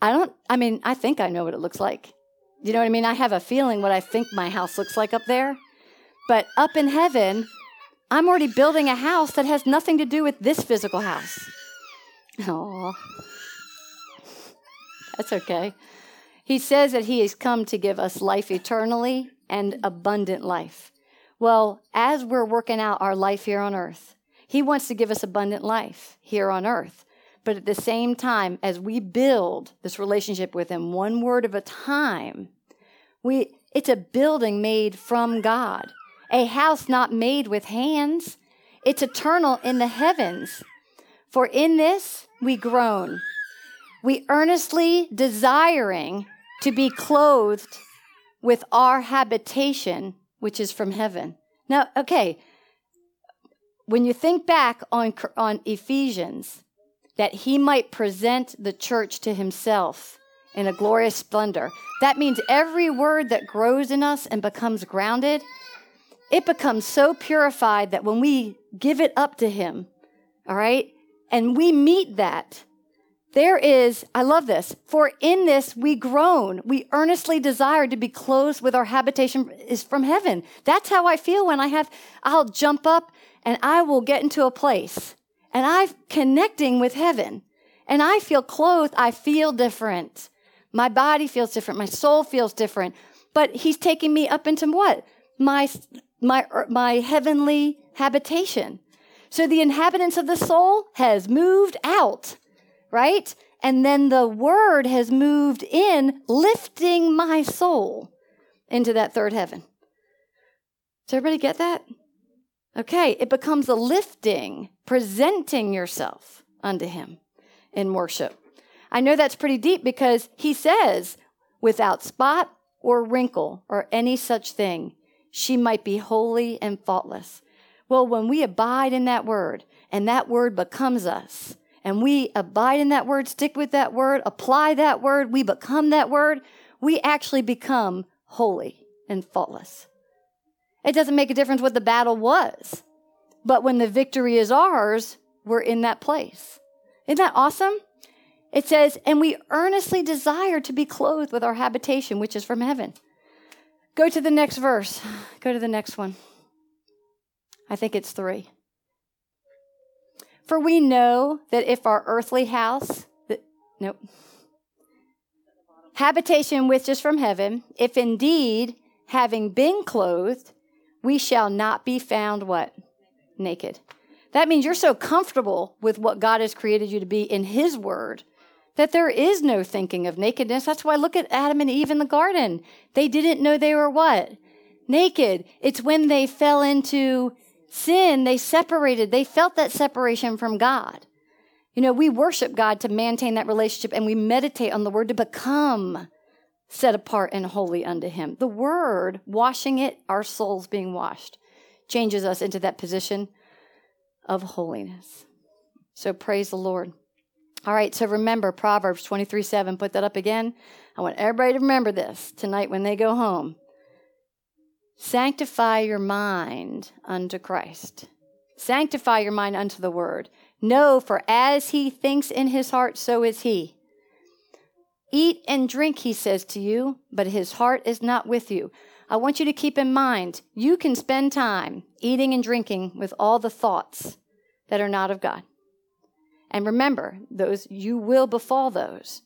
I don't, I mean, I think I know what it looks like. You know what I mean? I have a feeling what I think my house looks like up there. But up in heaven, I'm already building a house that has nothing to do with this physical house. Oh, that's okay. He says that he has come to give us life eternally and abundant life. Well, as we're working out our life here on earth, He wants to give us abundant life here on earth. But at the same time, as we build this relationship with Him one word at a time, we, it's a building made from God, a house not made with hands. It's eternal in the heavens. For in this we groan, we earnestly desiring to be clothed with our habitation which is from heaven. Now, okay, when you think back on, on Ephesians, that he might present the church to himself in a glorious splendor, that means every word that grows in us and becomes grounded, it becomes so purified that when we give it up to him, all right, and we meet that, there is, I love this, for in this we groan. We earnestly desire to be clothed with our habitation is from heaven. That's how I feel when I have, I'll jump up and I will get into a place and I'm connecting with heaven and I feel clothed. I feel different. My body feels different. My soul feels different. But he's taking me up into what? My, my, er, my heavenly habitation. So the inhabitants of the soul has moved out right? And then the word has moved in, lifting my soul into that third heaven. Does everybody get that? Okay, it becomes a lifting, presenting yourself unto Him in worship. I know that's pretty deep because He says, without spot or wrinkle or any such thing, she might be holy and faultless. Well, when we abide in that word and that word becomes us, and we abide in that word, stick with that word, apply that word, we become that word, we actually become holy and faultless. It doesn't make a difference what the battle was, but when the victory is ours, we're in that place. Isn't that awesome? It says, and we earnestly desire to be clothed with our habitation, which is from heaven. Go to the next verse. Go to the next one. I think it's three. For we know that if our earthly house, that, nope, habitation which is from heaven, if indeed, having been clothed, we shall not be found what? Naked. That means you're so comfortable with what God has created you to be in His Word that there is no thinking of nakedness. That's why look at Adam and Eve in the garden. They didn't know they were what? Naked. It's when they fell into sin, they separated. They felt that separation from God. You know, we worship God to maintain that relationship and we meditate on the word to become set apart and holy unto Him. The word, washing it, our souls being washed, changes us into that position of holiness. So praise the Lord. All right, so remember Proverbs 23 7. Put that up again. I want everybody to remember this tonight when they go home. Sanctify your mind unto Christ. Sanctify your mind unto the word. Know, for as he thinks in his heart, so is he. Eat and drink, he says to you, but his heart is not with you. I want you to keep in mind you can spend time eating and drinking with all the thoughts that are not of God. And remember, those you will befall those.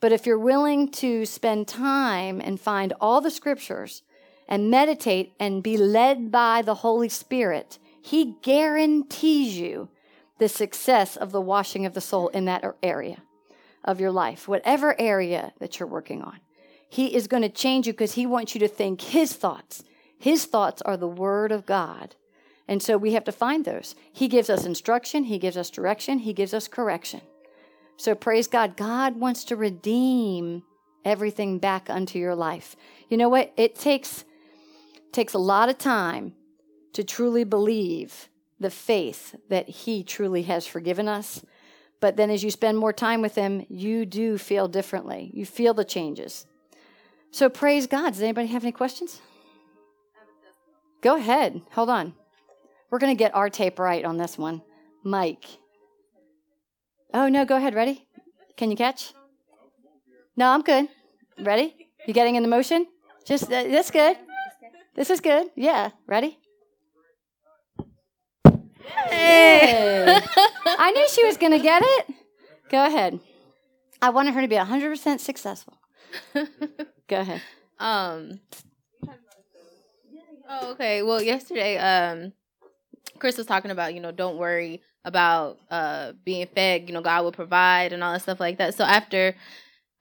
But if you're willing to spend time and find all the scriptures and meditate and be led by the Holy Spirit, He guarantees you the success of the washing of the soul in that er, area of your life, whatever area that you're working on. He is going to change you because He wants you to think His thoughts. His thoughts are the Word of God. And so we have to find those. He gives us instruction, He gives us direction, He gives us correction. So praise God. God wants to redeem everything back unto your life. You know what? It takes takes a lot of time to truly believe the faith that He truly has forgiven us. But then as you spend more time with Him, you do feel differently. You feel the changes. So praise God. Does anybody have any questions? Go ahead. Hold on. We're going to get our tape right on this one. Mike. Oh, no, go ahead. Ready? Can you catch? No, I'm good. Ready? You getting in the motion? Just, uh, that's good. This is good. Yeah. Ready? Hey. I knew she was going to get it. Go ahead. I wanted her to be 100% successful. Go ahead. Um. Oh, okay. Well, yesterday, um, Chris was talking about, you know, don't worry about uh being fed. You know, God will provide and all that stuff like that. So after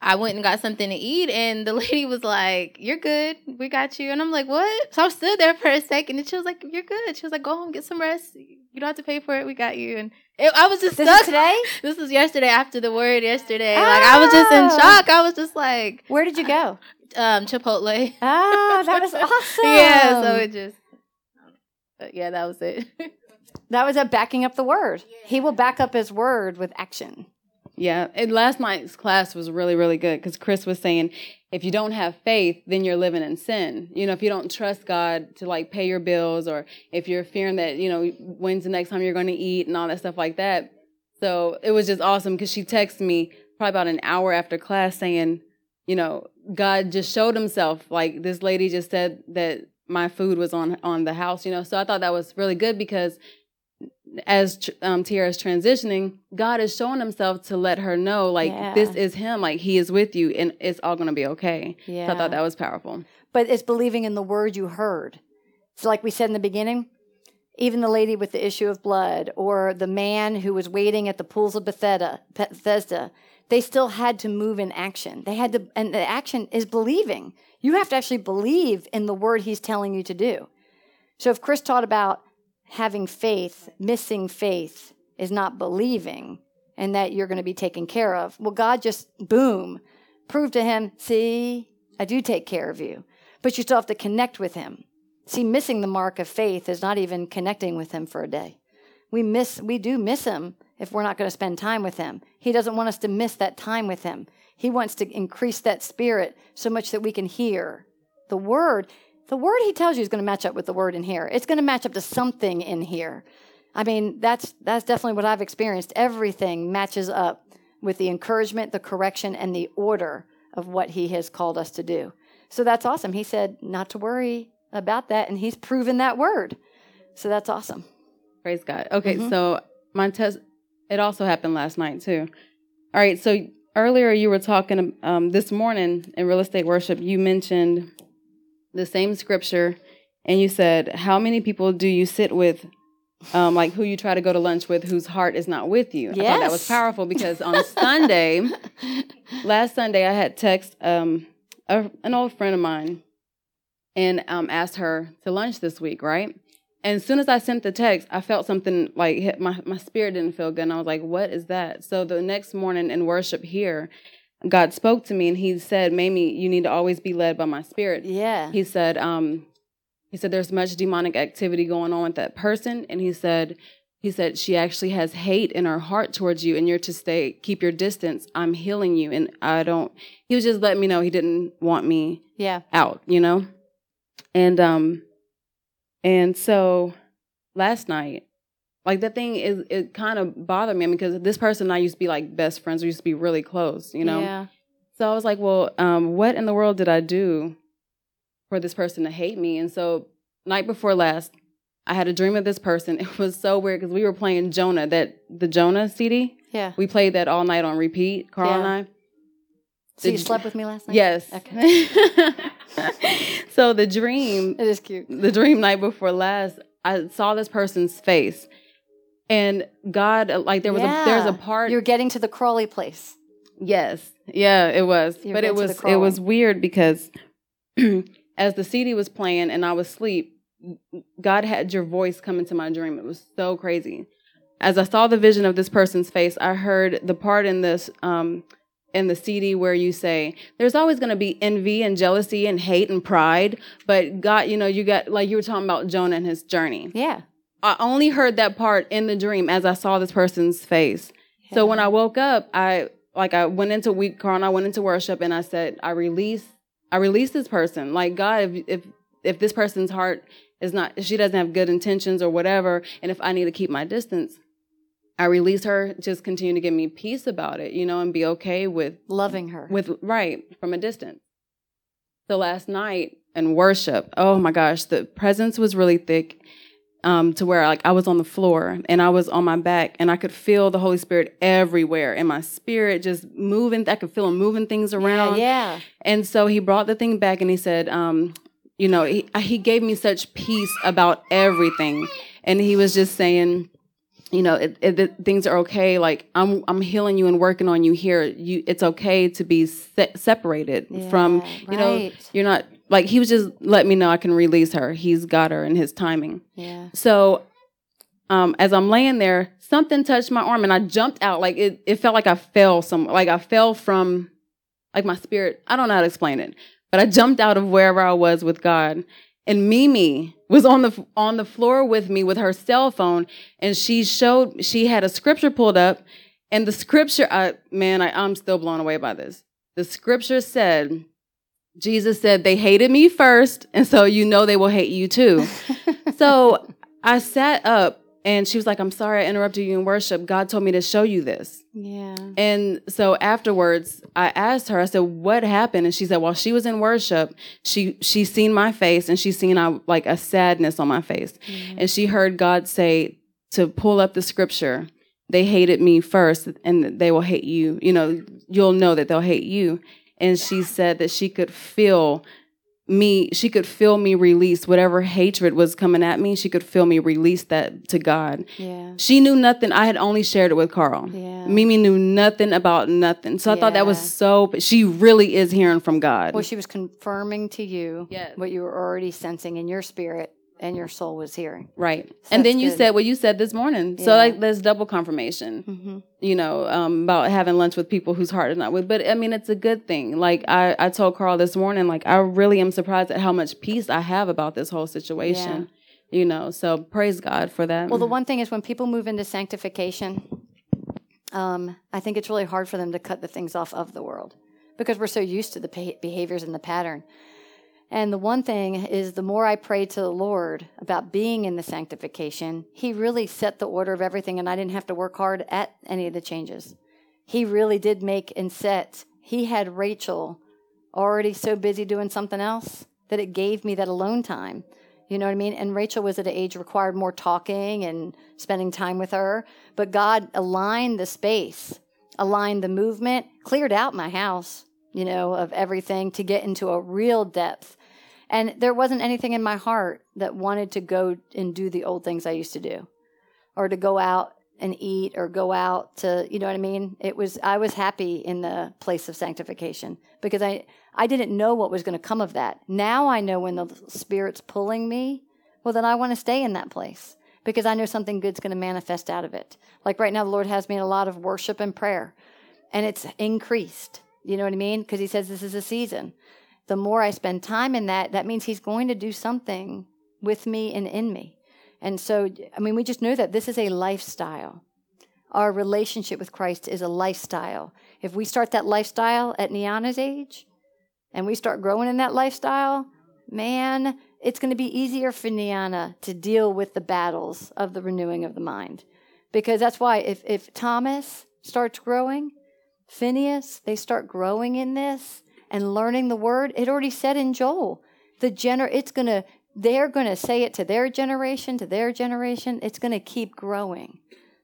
I went and got something to eat, and the lady was like, "You're good. We got you." And I'm like, "What?" So I stood there for a second, and she was like, "You're good." She was like, "Go home, get some rest. You don't have to pay for it. We got you." And it, I was just this stuck. today. This was yesterday after the word yesterday. Oh. Like I was just in shock. I was just like, "Where did you go?" Um, Chipotle. Oh, that was awesome. yeah. So it just, but yeah, that was it. that was a backing up the word. He will back up his word with action. Yeah, and last night's class was really, really good because Chris was saying if you don't have faith, then you're living in sin. You know, if you don't trust God to like pay your bills, or if you're fearing that you know when's the next time you're going to eat and all that stuff like that. So it was just awesome because she texted me probably about an hour after class saying, you know, God just showed Himself. Like this lady just said that my food was on on the house. You know, so I thought that was really good because as um, Tiara is transitioning, God is showing Himself to let her know, like yeah. this is Him, like He is with you, and it's all going to be okay. Yeah. So I thought that was powerful. But it's believing in the word you heard. So, like we said in the beginning, even the lady with the issue of blood, or the man who was waiting at the pools of Bethesda, Bethesda, they still had to move in action. They had to, and the action is believing. You have to actually believe in the word He's telling you to do. So, if Chris taught about having faith, missing faith, is not believing and that you're going to be taken care of. Well, God just, boom, proved to him, see, I do take care of you. But you still have to connect with him. See, missing the mark of faith is not even connecting with him for a day. We miss, we do miss him if we're not going to spend time with him. He doesn't want us to miss that time with him. He wants to increase that spirit so much that we can hear the word the word he tells you is going to match up with the word in here. It's going to match up to something in here. I mean, that's that's definitely what I've experienced. Everything matches up with the encouragement, the correction, and the order of what he has called us to do. So that's awesome. He said not to worry about that, and he's proven that word. So that's awesome. Praise God. Okay, mm-hmm. so Montez, it also happened last night too. All right, so earlier you were talking um, this morning in real estate worship. You mentioned the same scripture and you said, How many people do you sit with um, like who you try to go to lunch with, whose heart is not with you. I thought that was powerful because on Sunday, last Sunday, I had text um, a, an old friend of mine and um, asked her to lunch this week, right? And as soon as I sent the text, I felt something like hit my my spirit didn't feel good, and I was like, "What is that?" So the next morning in worship here, God spoke to me, and He said, "Mamie, you need to always be led by my spirit." Yeah. he said um he said there's much demonic activity going on with that person and he said he said she actually has hate in her heart towards you and you're to stay keep your distance i'm healing you and i don't he was just letting me know he didn't want me yeah. out you know and um and so last night like the thing is it kind of bothered me because this person and i used to be like best friends we used to be really close you know Yeah. so I was like, well, um, what in the world did I do for this person to hate me? And so, night before last, I had a dream of this person. It was so weird because we were playing Jonah, that the Jonah CD. Yeah. We played that all night on repeat, Carl and I. So you slept with me last night? Yes. Okay. so the dream, It is cute. the dream night before last, I saw this person's face, and God, like there was a there's a part. You're getting to the crawly place. Yes. Yeah, it was. You're but it was it was weird because as the CD was playing and I was asleep, God had your voice come into my dream. It was so crazy. As I saw the vision of this person's face, I heard the part in this um in the CD where you say, there's always going to be envy and jealousy and hate and pride, but God, you know, you got like you were talking about Jonah and his journey. Yeah. I only heard that part in the dream as I saw this person's face. So when I woke up, I like I went into week and I went into worship and I said, I release I release this person. Like God, if if if this person's heart is not if she doesn't have good intentions or whatever, and if I need to keep my distance, I release her, just continue to give me peace about it, you know, and be okay with Loving her. with right from a distance. So last night in worship, oh my gosh, the presence was really thick. Um, to where like I was on the floor and I was on my back and I could feel the Holy Spirit everywhere and my spirit just moving. I could feel him moving things yeah, around. yeah. And so he brought the thing back and he said, um, you know, he, he gave me such peace about everything. And he was just saying, you know, it, it, things are okay. Like I'm, I'm healing you and working on you here. You, it's okay to be se- separated from, Yeah, you know, you're not like he was just letting me know I can release her. He's got her in his timing. Yeah. So um, as I'm laying there, something touched my arm and I jumped out. Like it, it felt like I fell some, like I fell from, like my spirit. I don't know how to explain it, but I jumped out of wherever I was with God. And Mimi was on the on the floor with me with her cell phone, and she showed she had a scripture pulled up, and the scripture, I man, I, I'm still blown away by this. The scripture said, Jesus said, "They hated me first, and so you know they will hate you too." so I sat up and she was like, I'm sorry I interrupted you in worship. God told me to show you this. Yeah. And so afterwards, I asked her, I said, what happened? And she said, while she was in worship, she she seen my face and she seen uh, like a sadness on my face. And she heard God say to pull up the scripture. They hated me first and they will hate you. You know, you'll know that they'll hate you. And she said that she could feel me she could feel me release whatever hatred was coming at me. She could feel me release that to god. Yeah. she knew nothing. I had only shared it with carl. Yeah. mimi knew nothing about nothing. So i thought that was so she really is hearing from god. Well, she was confirming to you Yes. what you were already sensing in your spirit and your soul was hearing. right So and then you good. said what you said this morning so like there's double confirmation Mm-hmm. you know, um, about having lunch with people whose heart is not with. But I mean, it's a good thing. Like I, I told Carl this morning, like I really am surprised at how much peace I have about this whole situation. Yeah. You know, so praise God for that. Well, the one thing is when people move into sanctification, um, I think it's really hard for them to cut the things off of the world because we're so used to the behaviors and the pattern. And the one thing is, the more I prayed to the Lord about being in the sanctification, He really set the order of everything, and I didn't have to work hard at any of the changes. He really did make and set. He had Rachel already so busy doing something else that it gave me that alone time. You know what I mean? And Rachel was at an age required more talking and spending time with her. But God aligned the space, aligned the movement, cleared out my house, you know, of everything to get into a real depth. And there wasn't anything in my heart that wanted to go and do the old things I used to do. or to go out and eat or go out to you know what I mean. It was I was happy in the place of sanctification because I I didn't know what was going to come of that. Now I know when the Spirit's pulling me, well then I want to stay in that place because I know something good's going to manifest out of it. Like right now, the Lord has me in a lot of worship and prayer, and it's increased. You know what I mean? Because He says this is a season. The more I spend time in that, that means He's going to do something with me and in me. And so, I mean, we just know that this is a lifestyle. Our relationship with Christ is a lifestyle. If we start that lifestyle at Niana's age and we start growing in that lifestyle, man, it's going to be easier for Niana to deal with the battles of the renewing of the mind. Because that's why if, if Thomas starts growing, Phineas, they start growing in this and learning the word, it already said in Joel, the gener it's going to they're going to say it to their generation, to their generation. It's going to keep growing.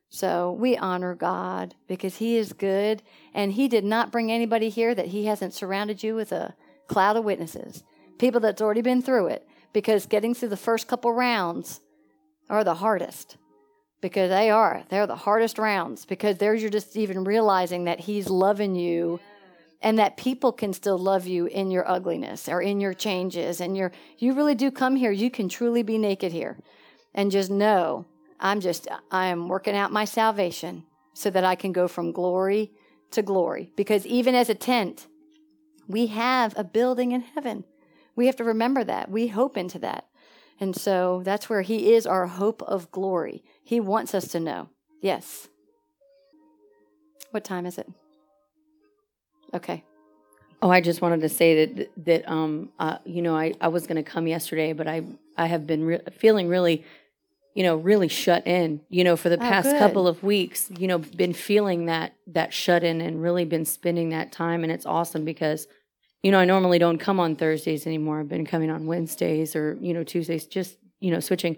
So we honor God because He is good, and He did not bring anybody here that He hasn't surrounded you with a cloud of witnesses, people that's already been through it. Because getting through the first couple rounds are the hardest, because they are. They're the hardest rounds because there's you're just even realizing that He's loving you and that people can still love you in your ugliness or in your changes. And your you really do come here. You can truly be naked here. And just know i'm just i am working out my salvation so that i can go from glory to glory. Because even as a tent we have a building in heaven. We have to remember that. We hope into that. And so that's where he is our hope of glory. He wants us to know. Yes. What time is it Okay. Oh, I just wanted to say that that um uh, you know I I was going to come yesterday, but I I have been re- feeling really you know really shut in you know for the Oh, past good. couple of weeks you know been feeling that that shut in and really been spending that time and it's awesome because you know I normally don't come on Thursdays anymore I've been coming on Wednesdays or you know Tuesdays just you know switching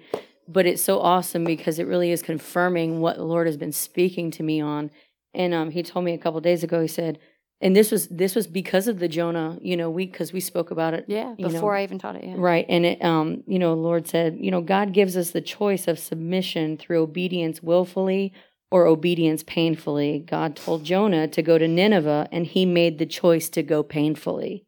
but it's so awesome because it really is confirming what the Lord has been speaking to me on and um he told me a couple days ago he said and this was this was because of the Jonah, you know, we because we spoke about it. Yeah, you know. before I even taught it. Yeah. Right. And it um, you know, Lord said, you know, God gives us the choice of submission through obedience willfully or obedience painfully. God told Jonah to go to Nineveh and he made the choice to go painfully.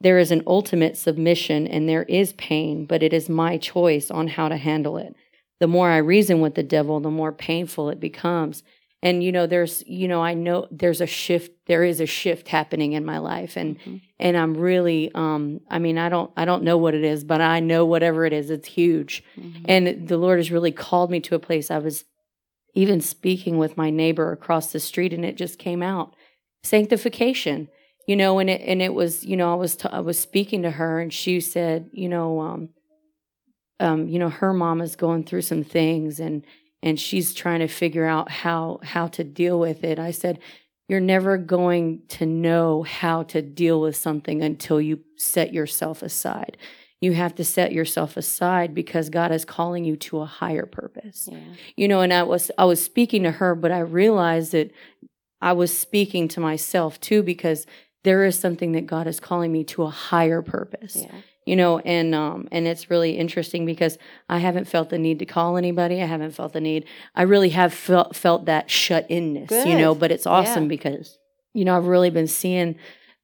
There is an ultimate submission and there is pain, but it is my choice on how to handle it. The more I reason with the devil, the more painful it becomes and you know there's you know i know there's a shift there is a shift happening in my life and Mhm. and i'm really um i mean i don't i don't know what it is but i know whatever it is it's huge Mhm. and the lord has really called me to a place i was even speaking with my neighbor across the street and it just came out sanctification you know and it and it was you know i was t- i was speaking to her and she said you know um um you know her mom is going through some things and and she's trying to figure out how how to deal with it i said you're never going to know how to deal with something until you set yourself aside you have to set yourself aside because god is calling you to a higher purpose Yeah. you know and i was i was speaking to her but i realized that i was speaking to myself too because there is something that god is calling me to a higher purpose Yeah. You know and um and it's really interesting because i haven't felt the need to call anybody. I haven't felt the need. I really have felt felt that shut inness you know but it's awesome Yeah. because you know i've really been seeing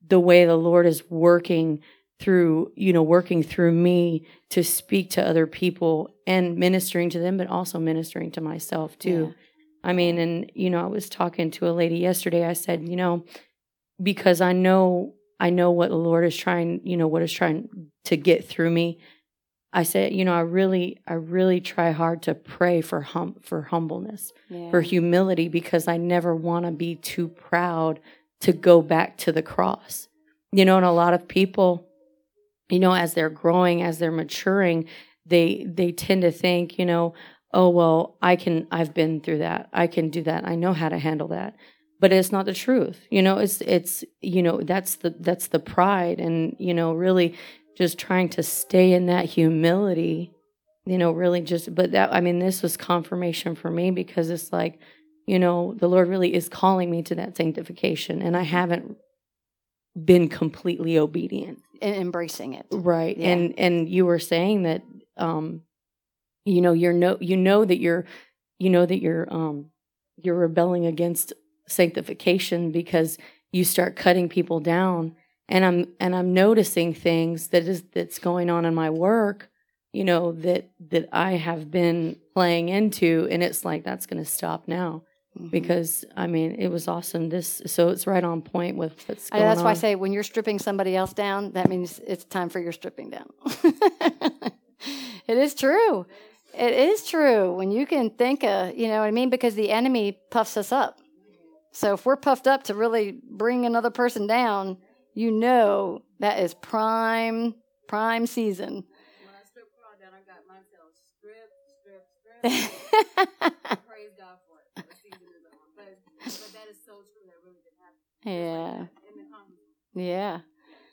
the way the lord is working through you know working through me to speak to other people and ministering to them but also ministering to myself too. I mean and you know i was talking to a lady yesterday. I said you know because i know i know what the lord is trying you know what is trying to get through me i said you know i really i really try hard to pray for hum for humbleness Yeah. for humility because I never want to be too proud to go back to the cross. You know, and a lot of people, you know, as they're growing, as they're maturing, they they tend to think, you know, oh well, I can I've been through that. I can do that. I know how to handle that. But it's not the truth. You know, it's it's you know, that's the that's the pride and you know, really just trying to stay in that humility you know, really just, but that, I mean, this was confirmation for me because it's like, you know, the Lord really is calling me to that sanctification and I haven't been completely obedient. and embracing it. Right. Yeah. And, and you were saying that, um, you know, you're no, you know that you're, you know that you're um you're rebelling against sanctification because you start cutting people down and I'm and I'm noticing things that is that's going on in my work, you know, that that I have been playing into and it's like that's going to stop now. Mm-hmm. Because I mean, it was awesome. This so it's right on point with what's going I, that's on. why I say when you're stripping somebody else down, that means it's time for your stripping down. it is true. It is true. When you can think, uh, you know what I mean? Because the enemy puffs us up. So if we're puffed up to really bring another person down, you know that is prime, prime season. When I strip Carl down, I got myself strip, strip, strip. Praise God for it. The season is on. But, but that is so true. That really did happen. Yeah. Yeah.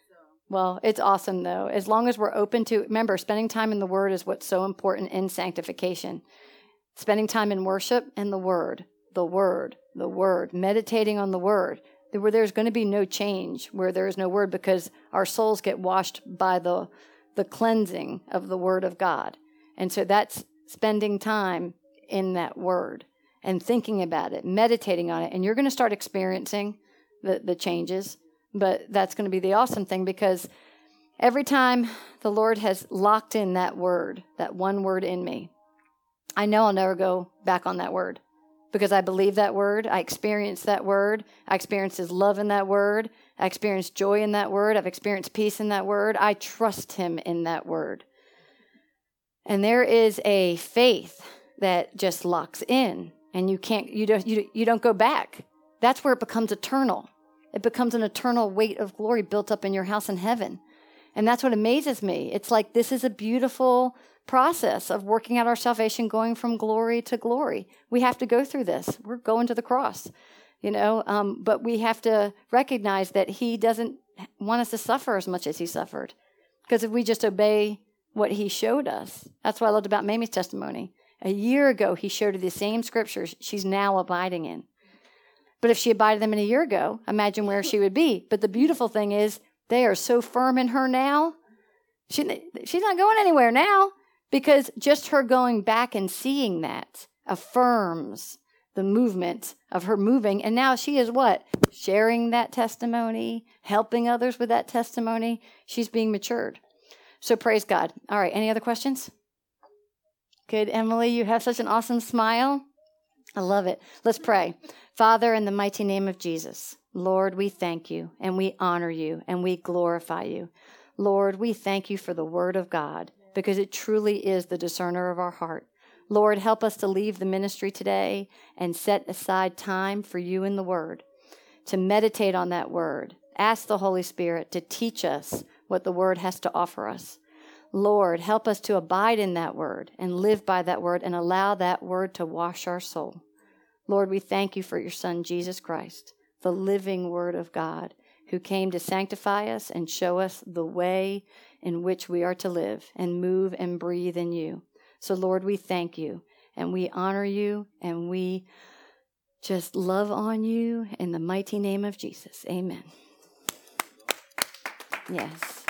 So. Well, it's awesome though. As long as we're open to, remember, spending time in the Word is what's so important in sanctification. Spending time in worship and the Word, the Word, the Word, meditating on the Word where there's going to be no change where there is no word because our souls get washed by the the cleansing of the word of God. And so that's spending time in that word and thinking about it, meditating on it, and you're going to start experiencing the the changes. But that's going to be the awesome thing because every time the Lord has locked in that word, that one word in me, I know I'll never go back on that word because I believe that word. I experience that word. I experience his love in that word. I experience joy in that word. I've experienced peace in that word. I trust him in that word. And there is a faith that just locks in and you can't you don't you, you don't go back. That's where it becomes eternal. It becomes an eternal weight of glory built up in your house in heaven. And that's what amazes me. It's like this is a beautiful process of working out our salvation, going from glory to glory. We have to go through this. We're going to the cross, you know, um, but we have to recognize that He doesn't want us to suffer as much as He suffered. Because if we just obey what He showed us, that's what I loved about Mamie's testimony. A year ago, He showed her the same scriptures she's now abiding in. But if she abided them in a year ago, imagine where she would be. But the beautiful thing is, they are so firm in her now. She, she's not going anywhere now. Because just her going back and seeing that affirms the movement of her moving. And now she is what? Sharing that testimony, helping others with that testimony. She's being matured. So praise God. All right, any other questions? Good, Emily, you have such an awesome smile. I love it. Let's pray. Father, in the mighty name of Jesus, Lord, we thank you and we honor you and we glorify you. Lord, we thank you for the word of God because it truly is the discerner of our heart. Lord, help us to leave the ministry today and set aside time for you in the Word, to meditate on that Word. Ask the Holy Spirit to teach us what the Word has to offer us. Lord, help us to abide in that Word and live by that Word and allow that Word to wash our soul. Lord, we thank you for your Son, Jesus Christ, the living Word of God, who came to sanctify us and show us the way in which we are to live and move and breathe in you. So, Lord, we thank you and we honor you and we just love on you in the mighty name of Jesus. Amen. Yes.